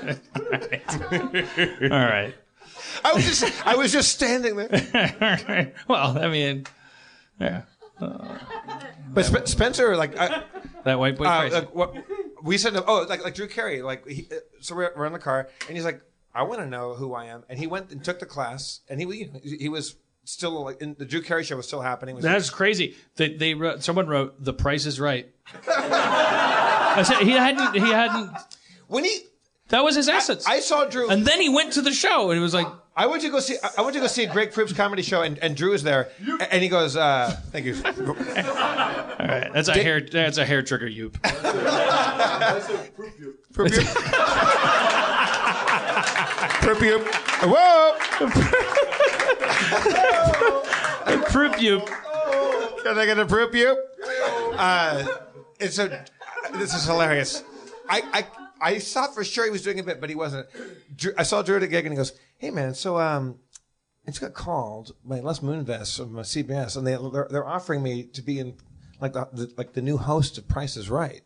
All right. I was just, I was just standing there. well, I mean, yeah. But Sp- Spencer, like, I, That white boy uh, crazy. like what we said, oh, like like Drew Carey, like he, uh, so we're, we're in the car, and he's like, I want to know who I am, and he went and took the class, and he you know, he was still like in the Drew Carey show was still happening. Was That's crazy. They, they wrote, someone wrote, "The Price is Right." I said he hadn't. He hadn't. when he, That was his essence. I saw Drew, and then he went to the show, and it was like, I went to go see, I went to go see a Greg Proops comedy show, and, and Drew was there, and he goes, uh, "Thank you." "All right, that's a hair. That's a hair trigger, you." Proop you. Whoa! Proof you. Can I get a proop you? Uh, and so this is hilarious. I, I I thought for sure he was doing a bit, but he wasn't. I saw Drew at a gig, and he goes, "Hey man, so um, I just got called by Les Moonves from uh, CBS, and they they're, they're offering me to be in like the, the like the new host of Price is Right."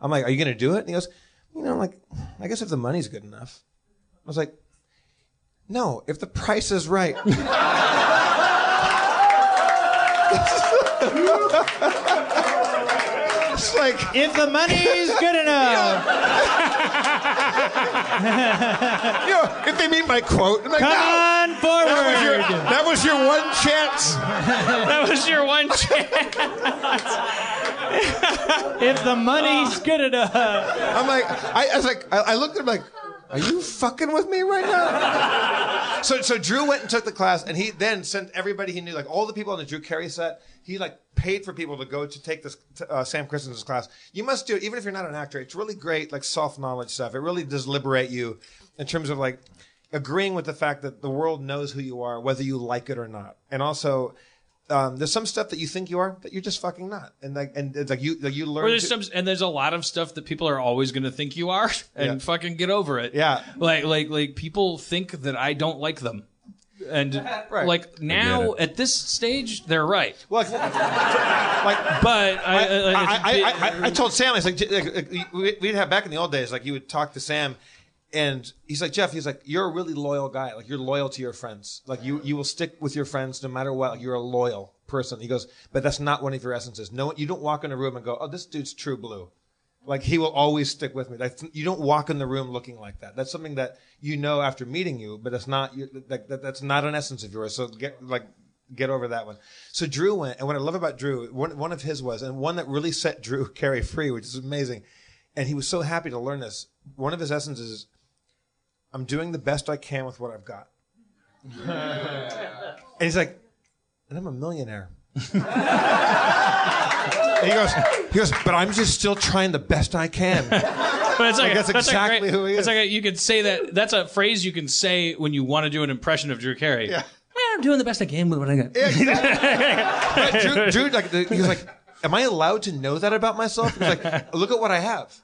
I'm like, "Are you gonna do it?" And he goes, "You know, like I guess if the money's good enough." I was like, "No, if the price is right." it's like. If the money's good enough, you know, if they meet my quote, I'm like, come no, on that was, your, forward. that was your one chance. That was your one chance. If the money's uh, good enough. I'm like, I, I was like, I, I looked at him like, are you fucking with me right now? so, so Drew went and took the class, and he then sent everybody he knew, like all the people on the Drew Carey set. He like paid for people to go to take this uh, Sam Christensen's class. You must do it, even if you're not an actor. It's really great, like soft knowledge stuff. It really does liberate you in terms of like agreeing with the fact that the world knows who you are, whether you like it or not, and also. Um, there's some stuff that you think you are that you're just fucking not, and like, and it's like you, like you learn. Or there's to- some, and there's a lot of stuff that people are always going to think you are, and Yeah. fucking get over it. Yeah. like like like people think that I don't like them, and Right. like now it. at this stage they're right. well, like, like But I, I, I, I, I, I, I told Sam, I was like, j- like, like, we- we'd have back in the old days, like you would talk to Sam, and he's like, Jeff, he's like, you're a really loyal guy. Like you're loyal to your friends. Like you, you will stick with your friends no matter what. Like, you're a loyal person. He goes, but that's not one of your essences. No, you don't walk in a room and go, oh, this dude's true blue. Like he will always stick with me. Like, you don't walk in the room looking like that. That's something that you know after meeting you, but it's not. You, like, that, that's not an essence of yours. So get like get over that one. So Drew went, and what I love about Drew, one one of his was, and one that really set Drew Carey free, which is amazing, and he was so happy to learn this. One of his essences is, I'm doing the best I can with what I've got. and he's like, and I'm a millionaire. He goes, he goes, but I'm just still trying the best I can. But it's like, Like, that's a exactly great, who he is. It's like a, you could say that. That's a phrase you can say when you want to do an impression of Drew Carey. Yeah. I'm doing the best I can with what I got. But Drew, Drew, like, the, he was like, "Am I allowed to know that about myself?" He was like, "Look at what I have."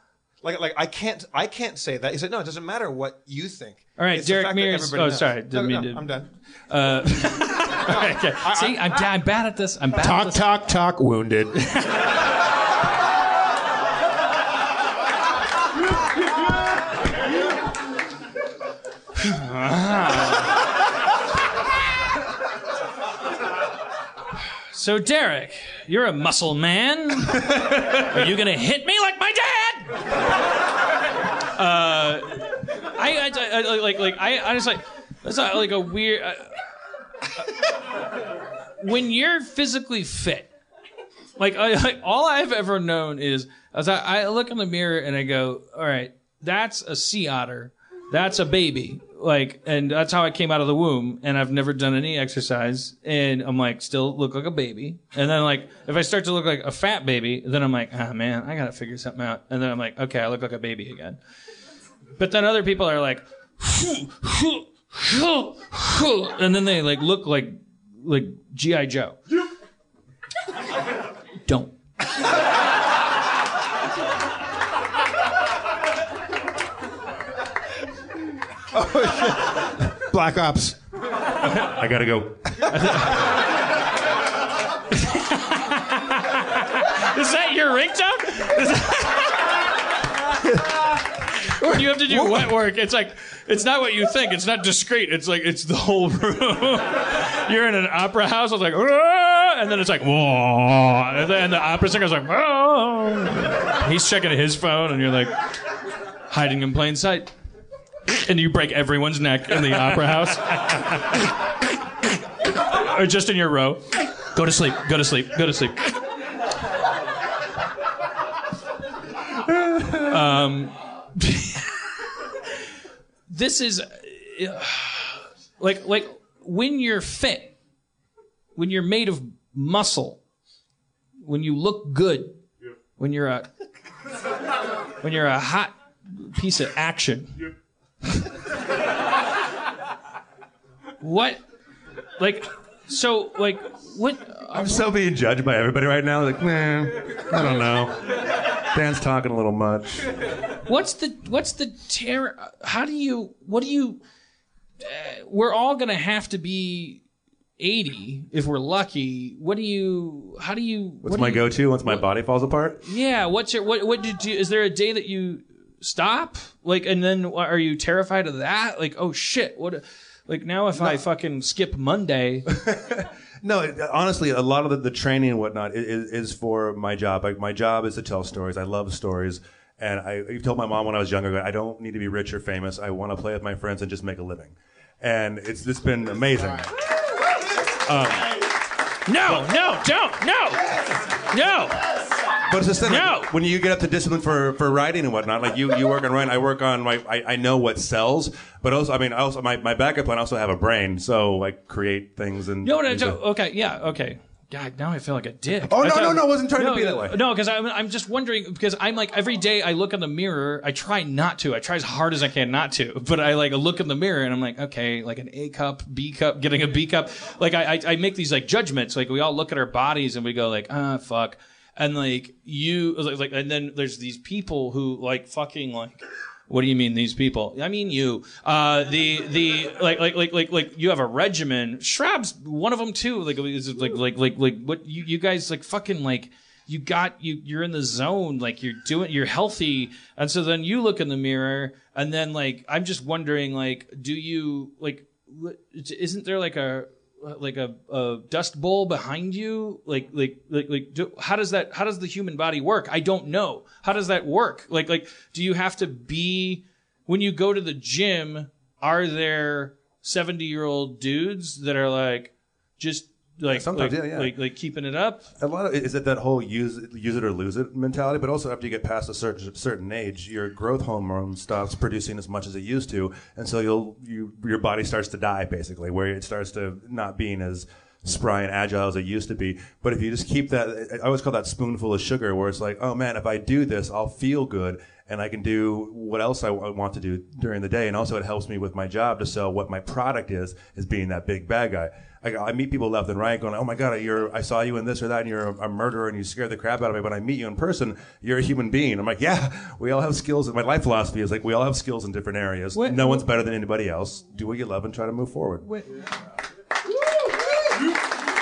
Like, like I can't, I can't say that. He said, "No, it doesn't matter what you think." All right, It's Derek Mears- oh, knows." sorry, didn't No, mean no, to- I'm done. Uh, okay. See, I'm, I'm bad at this. I'm bad at Talk, this. talk, talk. Wounded. So, Derek, you're a muscle man. Are you gonna hit me like my dad? Uh, I, I, I- like, like, I, I just like, that's not like a weird. Uh, when you're physically fit, like, I, like, all I've ever known is, as I, I look in the mirror and I go, all right, that's a sea otter, that's a baby, like, and that's how I came out of the womb. And I've never done any exercise, and I'm like, still look like a baby. And then like, if I start to look like a fat baby, then I'm like, ah man, I gotta figure something out. And then I'm like, okay, I look like a baby again. But then other people are like, and then they like look like like GI Joe. Don't. Black Ops. I gotta go. Is that your ringtone? Is that- when you have to do wet work, it's like it's not what you think. It's not discreet. It's like it's the whole room. You're in an opera house. It's like, "Ah," and then it's like, whoa, and then the opera singer's like, oh. He's checking his phone, and you're like hiding in plain sight, and you break everyone's neck in the opera house, or just in your row. Go to sleep. Go to sleep. Go to sleep. Um, this is uh, like like when you're fit, when you're made of muscle, when you look good, when you're a when you're a hot piece of action. what like so like what I'm so being judged by everybody right now. Like, nah, I don't know. Dan's talking a little much. What's the what's the terror? How do you? What do you? Uh, we're all gonna have to be eighty if we're lucky. What do you? How do you? What's what my do you- go-to once my body falls apart? Yeah. What's your? What? What did you? Is there a day that you stop? Like, and then are you terrified of that? Like, oh shit! What? Like now, if I fucking skip Monday, No, it- honestly, a lot of the, the training and whatnot is, is for my job. Like, my job is to tell stories. I love stories. And I, I told my mom when I was younger, I don't need to be rich or famous. I want to play with my friends and just make a living. And it's, it's been amazing. Um, no, no, don't, no, no. But it's just that, like, when you get up to discipline for, for writing and whatnot, like you, you work on writing, I work on my, I, I know what sells, but also, I mean, I also, my, my backup plan, I also have a brain, so I create things and. You know what? Okay, yeah, okay. God, now I feel like a dick. Oh, no, thought- no, no, I wasn't trying to no, be that way. No, because I'm, I'm just wondering because I'm like every day I look in the mirror. I try not to. I try as hard as I can not to. But I like look in the mirror and I'm like, okay, like an A cup, B cup, getting a B cup. Like I, I, I make these like judgments. Like we all look at our bodies and we go like, ah, fuck. And like you, like, like, and then there's these people who like fucking like. What do you mean these people? I mean you. Uh, the the like like like like like you have a regimen. Schrab's one of them too. Like is like like like like what you you guys like fucking like you got you you're in the zone like you're doing you're healthy and so then you look in the mirror and then like i'm just wondering like do you like isn't there like a like a, a dust bowl behind you? Like like like like do, how does that how does the human body work? I don't know. How does that work? Like like do you have to be when you go to the gym are there 70 year old dudes that are like just like Sometimes, like, yeah, yeah. like like keeping it up A lot of is it that whole use use it or lose it mentality, but also after you get past a certain certain age, your growth hormone stops producing as much as it used to, and so you'll you your body starts to die basically, where it starts to not being as spry and agile as it used to be. But if you just keep that, I always call that spoonful of sugar, where it's like, oh man, if I do this, I'll feel good and I can do what else I want to do during the day. And also, it helps me with my job to sell what my product is, is being that big bad guy. I, I meet people left and right going, oh my god, you're, I saw you in this or that, and you're a, a murderer, and you scared the crap out of me. But I meet you in person, you're a human being. I'm like, yeah, we all have skills. My life philosophy is like, we all have skills in different areas. What- no one's better than anybody else. Do what you love and try to move forward. When,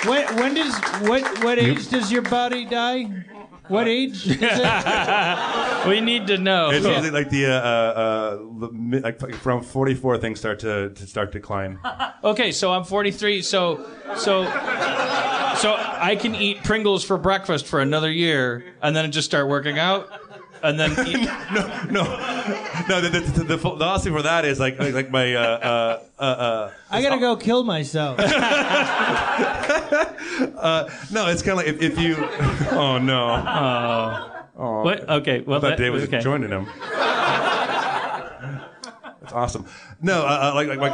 when, when does what what age does your body die? What age is it? We need to know. It's usually like the, uh, uh, the mid- like from 44 things start to, to start decline. Okay, so I'm 43. So, so, so I can eat Pringles for breakfast for another year, and then just start working out, and then eat, no, no, no. The, the, the, the philosophy for that is like like, like my uh, uh, uh, uh, I gotta go kill myself. no. It's kind of like if, if you. Oh no! Oh. What? Okay, well, I thought that, Dave was okay. joining him. That's awesome. No, uh, uh, like like like.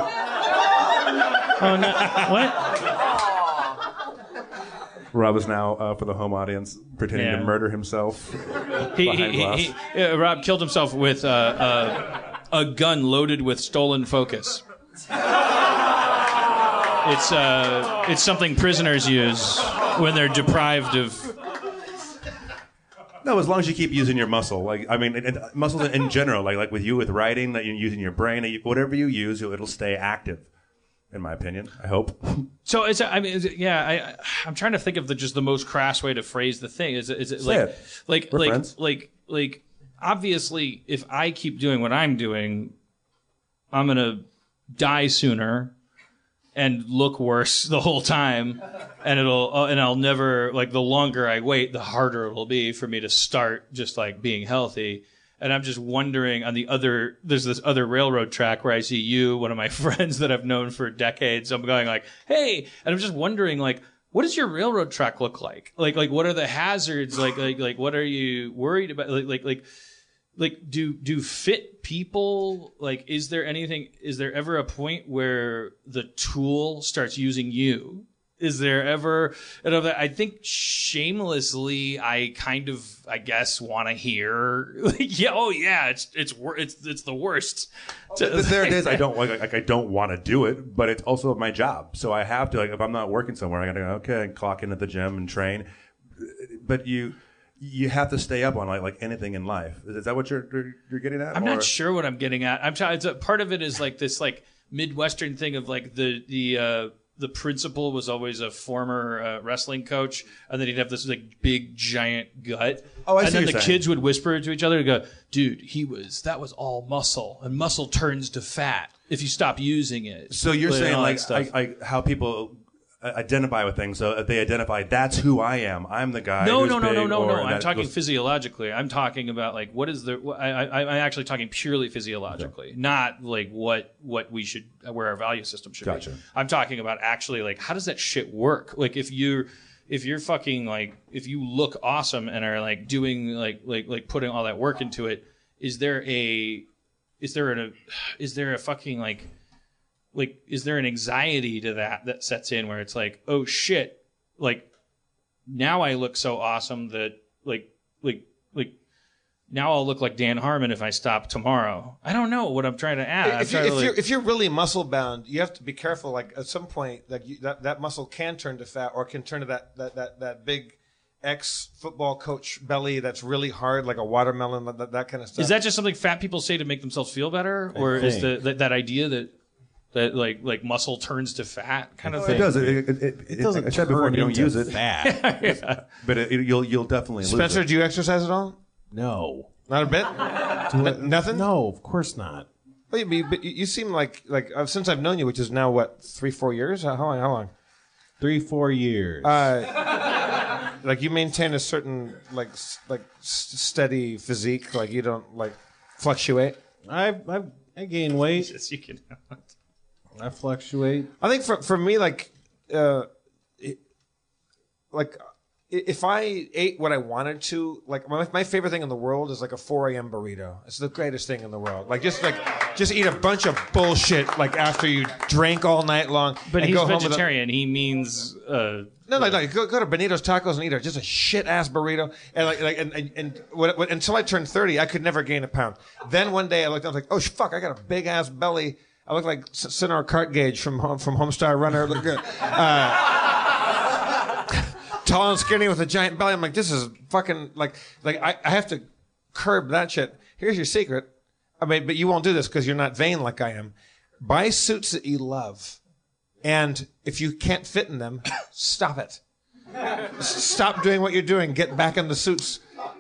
Oh no! What? Rob is now uh, for the home audience pretending Yeah. to murder himself. He, he, he, he, uh, Rob killed himself with uh, uh, a gun loaded with stolen focus. It's uh, it's something prisoners use when they're deprived of. No, as long as you keep using your muscle, like I mean, and, and muscles in, in general, like like with you with writing, that you're using your brain, you, whatever you use, it'll stay active. In my opinion, I hope. So it's I mean, is it, yeah, I I'm trying to think of the just the most crass way to phrase the thing. Is it is it like it. like We're like friends. like like obviously if I keep doing what I'm doing, I'm gonna die sooner and look worse the whole time, and it'll uh, and I'll never like the longer I wait, the harder it'll be for me to start just like being healthy. And I'm just wondering on the other, there's this other railroad track where I see you, one of my friends that I've known for decades. I'm going like, hey, and I'm just wondering like, what does your railroad track look like? Like, like what are the hazards? Like, like, like what are you worried about? Like, like, like, like do do fit people like is there anything is there ever a point where the tool starts using you is there ever i think shamelessly i kind of i guess want to hear like yeah oh yeah it's it's it's it's the worst To- there it is. I don't like, like I don't want to do it, but it's also my job, so I have to. Like, if I'm not working somewhere, I gotta go. Okay, clock in at the gym and train. But you you have to stay up on like like anything in life. Is, is that what you're you're, you're getting at? I'm Or- not sure what I'm getting at. I'm trying. It's a, part of it is like this like midwestern thing of like the the uh, the principal was always a former uh, wrestling coach, and then he'd have this like big giant gut. Oh, I and see then the saying. kids would whisper to each other and go, "Dude, he was that was all muscle, and muscle turns to fat if you stop using it." So you're saying like. I, I, how people identify with things. So if they identify, that's who I am. I'm the guy. No, no, no, no, big," no, no. I'm talking goes- physiologically. I'm talking about like what is the? I, I, I'm actually talking purely physiologically, not like what what we should where our value system should Gotcha. be. I'm talking about actually like how does that shit work? Like if you're if you're fucking like if you look awesome and are like doing like like like putting all that work into it, is there a is there a is there a fucking like like is there an anxiety to that that sets in where it's like oh shit like now I look so awesome that like like like now I'll look like Dan Harmon if I stop tomorrow. I don't know what I'm trying to add. If, you, if, like, you're, if you're really muscle bound, you have to be careful. Like at some point, like you, that that muscle can turn to fat, or can turn to that that that, that big ex football coach belly that's really hard, like a watermelon, that, that kind of stuff. is that just something fat people say to make themselves feel better, or is the that, that idea that that like like muscle turns to fat kind of It thing? does. It, it, it, It doesn't I said before, turn you don't into use it, fat. but it, you'll you'll definitely lose Spencer, it. do you exercise at all? no. Not a bit. N- nothing. No, of course not. But you, but you- you seem like like uh, since I've known you, which is now what three four years. How long? How long? Three, four years. Uh, like you maintain a certain like s- like s- steady physique. Like you don't like fluctuate. I've, I've, I gain weight. Yes, you can. I fluctuate. I think for for me, like, uh, it, like if I ate what I wanted to, like my, my favorite thing in the world is like a 4 a.m. burrito. It's the greatest thing in the world. Like just like just eat a bunch of bullshit like after you drank all night long. But and he's go home a- vegetarian. He means uh, no, no, no. Go, go to Benito's Tacos and eat a, just a shit ass burrito. And like, like, and, and, and when, when, until I turned 30, I could never gain a pound. Then one day I looked, I was like, oh, fuck, I got a big ass belly. I look like S- Senor Cardgage from from Homestar Runner. Look good. Uh, tall and skinny with a giant belly. I'm like, this is fucking like, like I, I have to curb that shit. Here's your secret. I mean, but you won't do this because you're not vain like I am. Buy suits that you love. And if you can't fit in them, stop it. Stop doing what you're doing. Get back in the suits.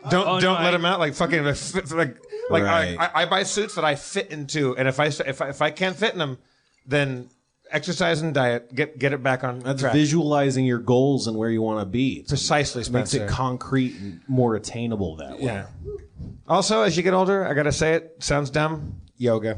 Don't Oh, don't let I- them out like fucking like like like Right. I, I, I buy suits that I fit into, and if I if I, if I can't fit in them, then exercise and diet get get it back on That's track. visualizing your goals and where you want to be. It Precisely, makes it concrete and more attainable that way. yeah. Also, as you get older, I gotta say it sounds dumb. Yoga.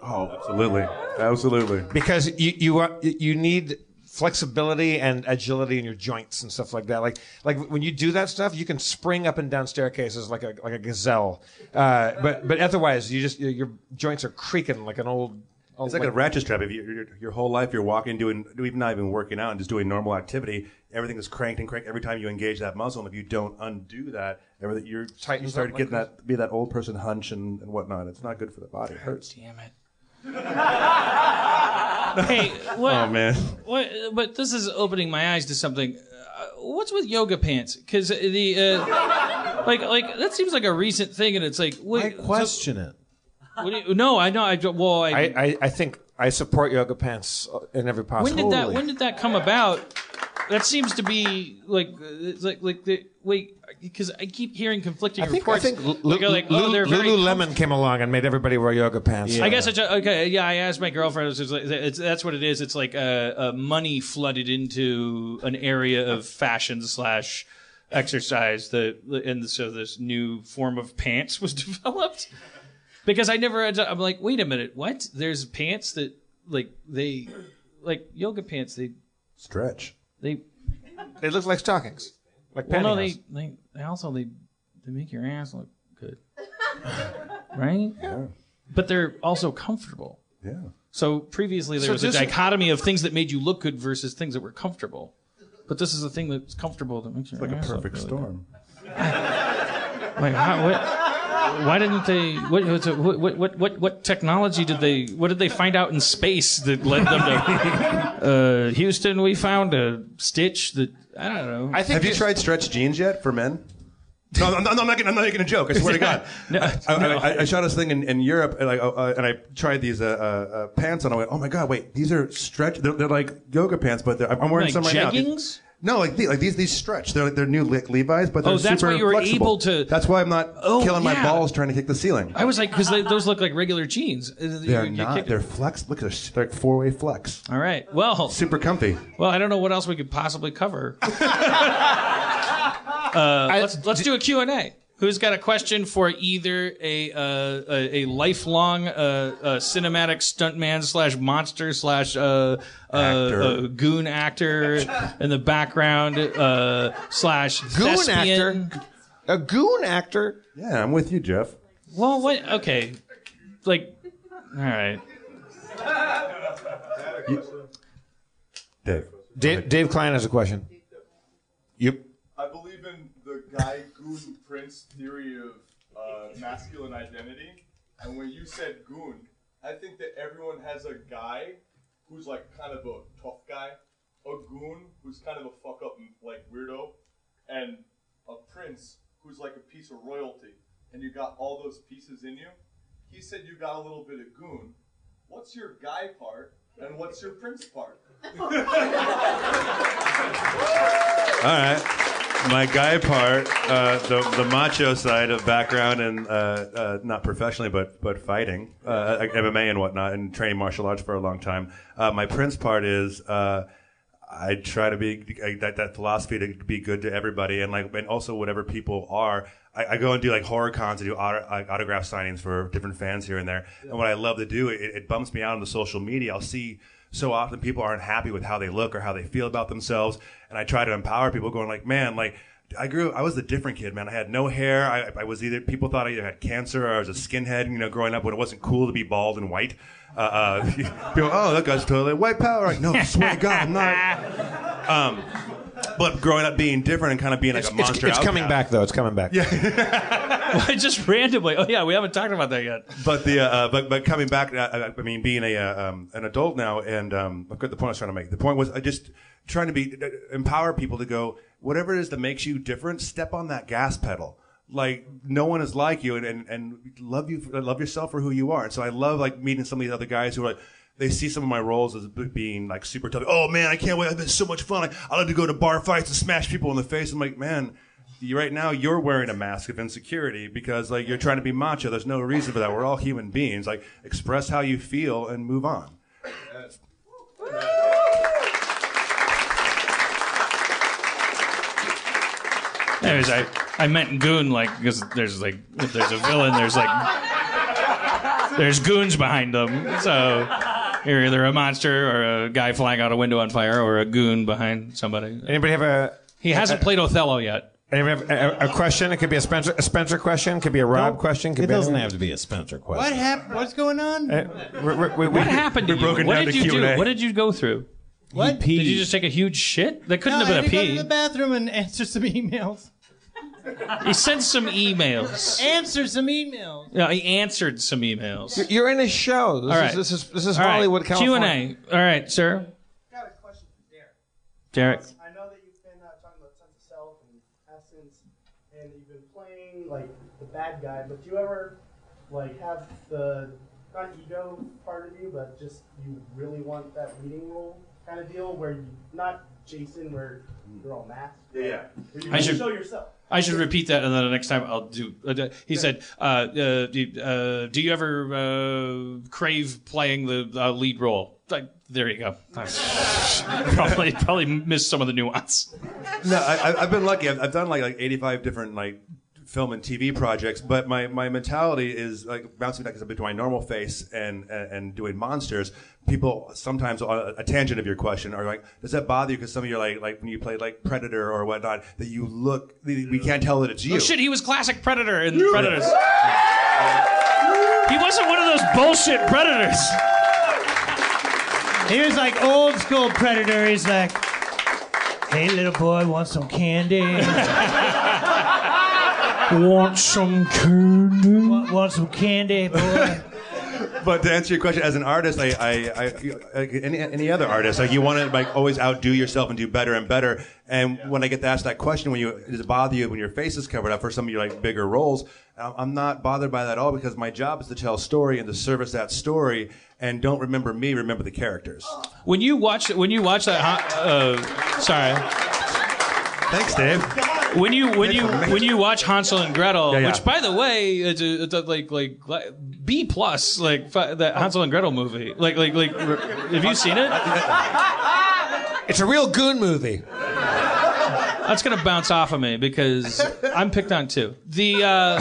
Oh, absolutely. Absolutely. because you you you need flexibility and agility in your joints and stuff like that. Like like when you do that stuff, you can spring up and down staircases like a like a gazelle. Uh, but but otherwise, you just your, your joints are creaking like an old. old It's like a ratchet strap. If you, your, your whole life you're walking, doing, even not even working out, and just doing normal activity, everything is cranked and cranked every time you engage that muscle. And if you don't undo that, everything you're you start up like getting that be that old person hunch and, and whatnot. It's not good for the body. It hurts. damn it. hey, what? Oh man. What, but this is opening my eyes to something. Uh, what's with yoga pants? Because the uh, like like that seems like a recent thing, and it's like I wait, question it. what you, no, I know. I well, I, I, I I think I support yoga pants in every possible. Way. When did that when did that come about? That seems to be like like like the wait because I keep hearing conflicting I think I reports. think Lu- Like, like, oh, Lu- they're Lululemon came along and made everybody wear yoga pants. I guess I ju- okay. Yeah, I asked my girlfriend. It's, just like- it's, that's what it is. It's like uh, uh, money flooded into an area of fashion slash exercise. The and so this new form of pants was developed because I never. I'm like, wait a minute, what? There's pants that like they like yoga pants. They Stretch. They They look like stockings, like well no they they, they also they they make your ass look good, right? Yeah. But they're also comfortable. Yeah. So previously there So was a this- dichotomy of things that made you look good versus things that were comfortable. But this is a thing that's comfortable that makes you Like a perfect storm. Like how, what, why didn't they? What, what what what what what technology did they? What did they find out in space that led them to uh, Houston? We found a stitch that I don't know. I think Have you it- tried stretch jeans yet for men? No, no, no, I'm not. making- I'm not making a joke. I swear to God. No, I, I, no. I, I shot this thing in, in Europe, and I, uh, and I tried these uh, uh, uh, pants on. I went, oh my God, wait, these are stretch. They're, they're like yoga pants, but they're, I'm wearing Like some right now. Jeggings? No, like these, like these, these stretch. They're like they're new Le- Levi's, but they're super comfy. Oh, that's super why you were flexible. able to- That's why I'm not Oh, killing my yeah. balls trying to kick the ceiling. I was like, because those look like regular jeans. Uh, They're you- you not. They're flex. Look at this. They're like four way flex. All right. Well, Super comfy. well, I don't know what else we could possibly cover. uh, let's let's do a Q and A. Who's got a question for either a uh, a, a lifelong uh, uh, cinematic stuntman slash monster slash uh, uh, Actor. uh, goon actor in the background uh, slash Goon thespian? actor? a goon actor. Yeah, I'm with you, Jeff. Well, what? Okay, like, all right. Dave. Dave, Dave Klein has a question. Yep. I believe in the guy goon prince theory of uh, masculine identity. And when you said goon, I think that everyone has a guy who's like kind of a tough guy, a goon who's kind of a fuck up like weirdo, and a prince who's like a piece of royalty. And you got all those pieces in you. He said you got a little bit of goon. What's your guy part and what's your prince part? All right. My guy part, uh, the the macho side of background and uh, uh, not professionally, but but fighting, uh, MMA and whatnot, and training martial arts for a long time. Uh, my prince part is uh, I try to be uh, that that philosophy to be good to everybody, and like and also whatever people are. I, I go and do like horror cons and do auto, like autograph signings for different fans here and there. And what I love to do, it, it bumps me out on the social media. I'll see so often people aren't happy with how they look or how they feel about themselves, and I try to empower people, going like, man, like. I grew. I was the different kid, man. I had no hair. I, I was either people thought I either had cancer or I was a skinhead. You know, growing up when it wasn't cool to be bald and white. Uh, uh, people, oh, that guy's totally white power. Like, no, I swear to God, I'm not. Um, but growing up being different and kind of being like a monster. it's coming back though. It's coming back. Yeah. just randomly. Oh yeah, we haven't talked about that yet. But the uh, uh, but but coming back, uh, I mean, being a uh, um, an adult now, and um, I forgot the point I was trying to make. The point was I just trying to be uh, empower people to go whatever it is that makes you different. Step on that gas pedal. Like no one is like you, and, and, and love you, love yourself for who you are. And so I love like meeting some of these other guys who are like. They see some of my roles as being like super tough. Oh man, I can't wait! I've been so much fun. I, I love to go to bar fights and smash people in the face. I'm like, man, you, right now you're wearing a mask of insecurity because like you're trying to be macho. There's no reason for that. We're all human beings. Like express how you feel and move on. Anyways, I, I meant goon like because there's like if there's a villain, there's like there's goons behind them. So you're either a monster or a guy flying out a window on fire or a goon behind somebody. Anybody have a? He hasn't played Othello yet. Anybody have a, a question? It could be a Spencer, a Spencer question. It could be a Rob question. Could It be doesn't anyone. have to be a Spencer question. What happened? What's going on? Uh, we- we- we- we- What happened to you? What did you do? Q&A. What did you go through? What? Did you just take a huge shit? That couldn't No, I have had been to a go to the bathroom and answer some emails. He sent some emails. Answer some emails. Yeah, he answered some emails. You're in a show. This All is this is this is All right, Hollywood, Q California. and A. All right, sir. got a question for Derek. Derek. I know that you've been uh, talking about sense of self and essence, and you've been playing like the bad guy. But do you ever like have the not ego part of you, but just you really want that leading role kind of deal, where you not Jason, where you're all masked. Yeah, yeah. You I should- show yourself. I should repeat that, and then the next time I'll do. Uh, he said, uh, uh, do, you- uh, "Do you ever uh, crave playing the uh, lead role?" Like, there you go. probably probably missed some of the nuance. No, I, I- I've been lucky. I've, I've done like like 85 different like film and TV projects, but my, my mentality is like bouncing back between my normal face and, and and doing monsters. People sometimes on a tangent of your question are like, does that bother you? Because some of you are like like when you play like Predator or whatnot, that you look we can't tell that it's oh, you. Oh shit, he was classic Predator in Predators. He wasn't one of those bullshit Predators. He was like old school predator. He's like, "Hey, little boy, want some candy? Want some candy? want, want some candy, boy?" But to answer your question, as an artist, I, I, I like any, any other artist, like you want to like always outdo yourself and do better and better. And when I get to ask that question, when you does it bother you when your face is covered up for some of your like bigger roles? I'm I'm not bothered by that at all because my job is to tell a story and to service that story. And don't remember me, remember the characters. When you watch when you watch that, uh, sorry. Thanks, Dave. When you when you when you watch Hansel and Gretel, Yeah, yeah. which by the way, it's, a, it's a, like like B plus, like fi- that Hansel and Gretel movie. Like like like, have you seen it? It's a real goon movie. That's gonna bounce off of me because I'm picked on too. The uh,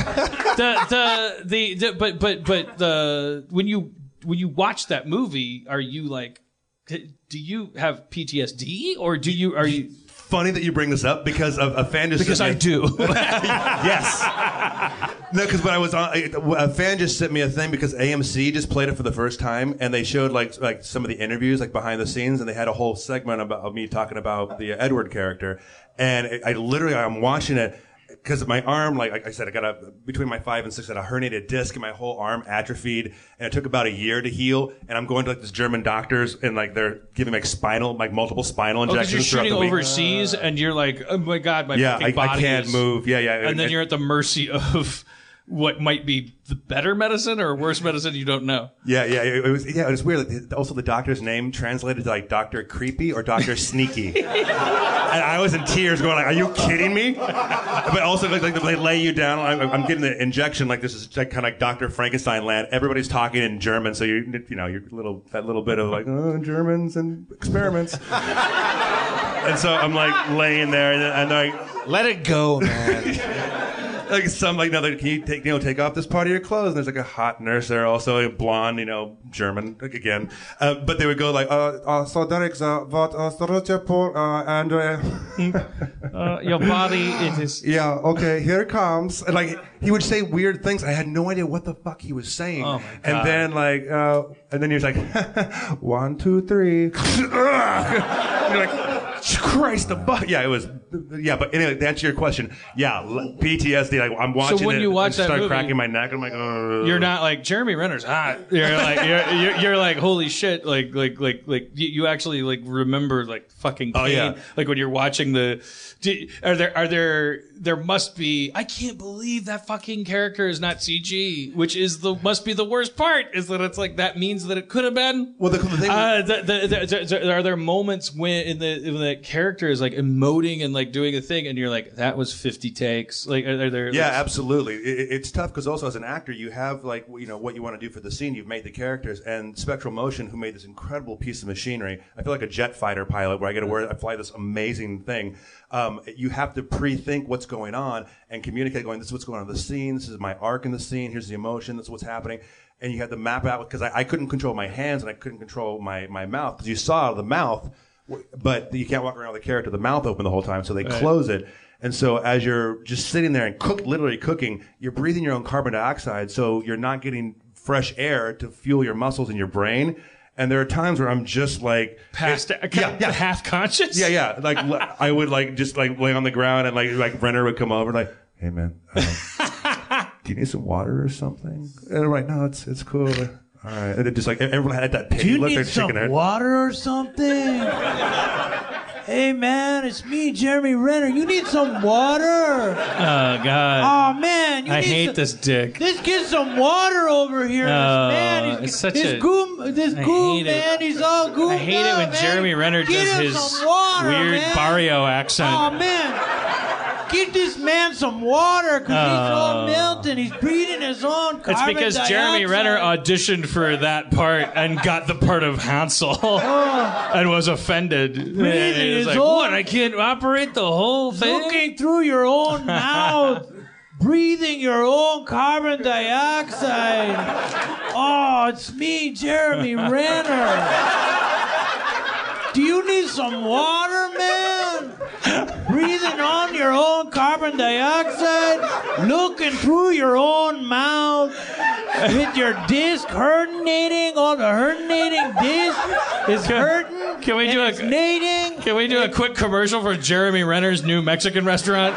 the, the the the but but but the when you when you watch that movie, are you like, do you have PTSD or do you are you? Funny that you bring this up because of a fan just Because sent I me- do. yes. No, because when I was on, a fan just sent me a thing because AMC just played it for the first time, and they showed like like some of the interviews, like behind the scenes, and they had a whole segment about of me talking about the Edward character, and I literally I'm watching it. Because of my arm, like, like I said, I got a between my five and six, I had a herniated disc, and my whole arm atrophied, and it took about a year to heal. And I'm going to like this German doctors, and like they're giving me like spinal, like multiple spinal oh, Because injections you're throughout shooting the week. overseas and you're like, oh my god, my Yeah, I, body I can't is- move. Yeah, yeah. and then you're at the mercy of what might be the better medicine or worse medicine you don't know. Yeah, yeah, it, it was. Yeah, it was weird. Also, the doctor's name translated to like Doctor Creepy or Doctor Sneaky, and I was in tears, going like, "Are you kidding me?" But also, like, like they lay you down. I'm, I'm getting the injection. Like this is like kind of like Doctor Frankenstein land. Everybody's talking in German, so you you know your little that little bit of like oh, Germans and experiments. and so I'm like laying there, and, and like Let it go, man. like some like another can you take you know take off this part of your clothes? And there's like a hot nurse there also a blonde you know German like, again. Uh, but they would go like uh, uh so Derek uh, what uh, Paul uh, uh, Uh, your body it is. yeah okay here it comes. And like he would say weird things. I had no idea what the fuck he was saying. Oh, my God. and then like uh, and then he was like one two three. You're like Christ the butt yeah it was yeah but anyway to answer your question yeah l- PTSD like I'm watching when it you watch and that start movie- cracking my neck I'm like uh, You're not like Jeremy Renner's hot. You're like you're, you're, you're like holy shit. Like like like like you, you actually like remember like fucking pain. Oh, yeah. Like when you're watching the. Do, are there are there there must be? I can't believe that fucking character is not CG, which is the must be the worst part. Is that it's like that means that it could have been. Well, the, the thing Uh, the, the, the, the, are there moments when in the in the character is like emoting and like doing a thing, and you're like, that was 50 takes? Like, are, are there? Yeah, like, absolutely. It, it- it's tough because also as an actor, you have like you know what you want to do for the scene. You've made the characters, and Spectral Motion, who made this incredible piece of machinery. I feel like a jet fighter pilot, where I get to wear, I fly this amazing thing. Um, you have to pre-think what's going on and communicate. Going, this is what's going on in the scene. This is my arc in the scene. Here's the emotion. This is what's happening. And you had to map out because I, I couldn't control my hands and I couldn't control my my mouth because you saw the mouth, but you can't walk around with the character the mouth open the whole time. So they close it. And so as you're just sitting there and cook, literally cooking, you're breathing your own carbon dioxide. So you're not getting fresh air to fuel your muscles and your brain. And there are times where I'm just like past yeah, yeah, half conscious. yeah, yeah. Like I would like just like lay on the ground and like like Renner would come over like, hey man, um, do you need some water or something? And I'm like, no, it's it's cool. All right. And then just like everyone had that Do pity you look. need They're some shaking their head. water or something? hey man, it's me, Jeremy Renner. You need some water? Oh God. Oh man, you I need hate some- this dick. Let's get some water over here. Oh, this man, he's, it's such this a- goom, this I goom hate it. man, he's all goom. I hate it when Jeremy Renner Get does his water, weird man. Barrio accent. Oh man, get this man some water because he's oh. all Oh. melting. He's breathing his own carbon It's because Jeremy dioxide. Renner auditioned for that part and got the part of Hansel oh. and was offended. And he was his like, own- "What? I can't operate the whole thing." looking through your own mouth, breathing your own carbon dioxide. Oh, it's me, Jeremy Renner. Do you need some water, man? Breathing on your own carbon dioxide, looking through your own mouth with your disc herniating all the herniating disc is hurting. Can we do a- nating? Can we do a quick commercial for Jeremy Renner's new Mexican restaurant?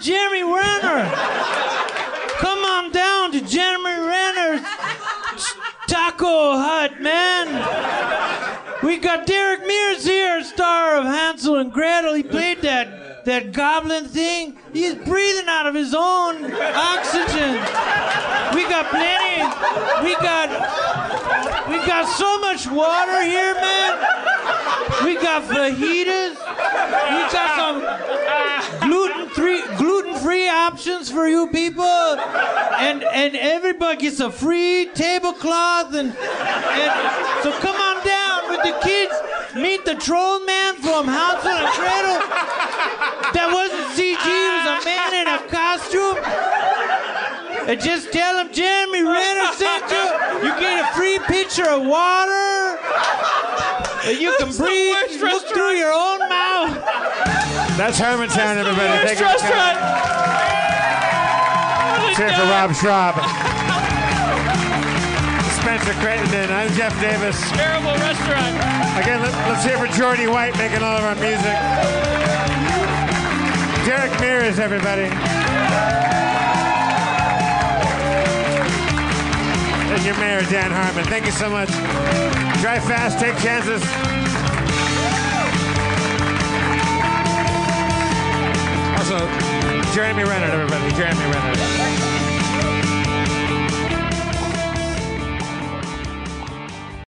Jeremy Renner. Come on down to Jeremy Renner's Taco Hut, man. We got Derek Mears here, star of Hansel and Gretel. He played that that goblin thing. He's breathing out of his own oxygen. We got plenty. We got we got so much water here, man. We got fajitas. We got some gluten free free options for you people, and and everybody gets a free tablecloth and and so come on down with the kids. Meet the troll man from Hansel and Gretel. That wasn't CG. It was a man in a costume. And just tell him Jeremy Renner sent you. You get a free pitcher of water. And you can breathe. Look through your own mouth. That's Harmontown, everybody. Thank you for coming. restaurant. Cheer for Rob Schrab. Spencer Crittenden. I'm Jeff Davis. Terrible restaurant. Again, let, us hear for Jeordie White making all of our music. Derek Mears, everybody. And your mayor, Dan Harmon. Thank you so much. Drive fast, take chances. Also, Jeremy Renner, everybody. Jeremy Renner.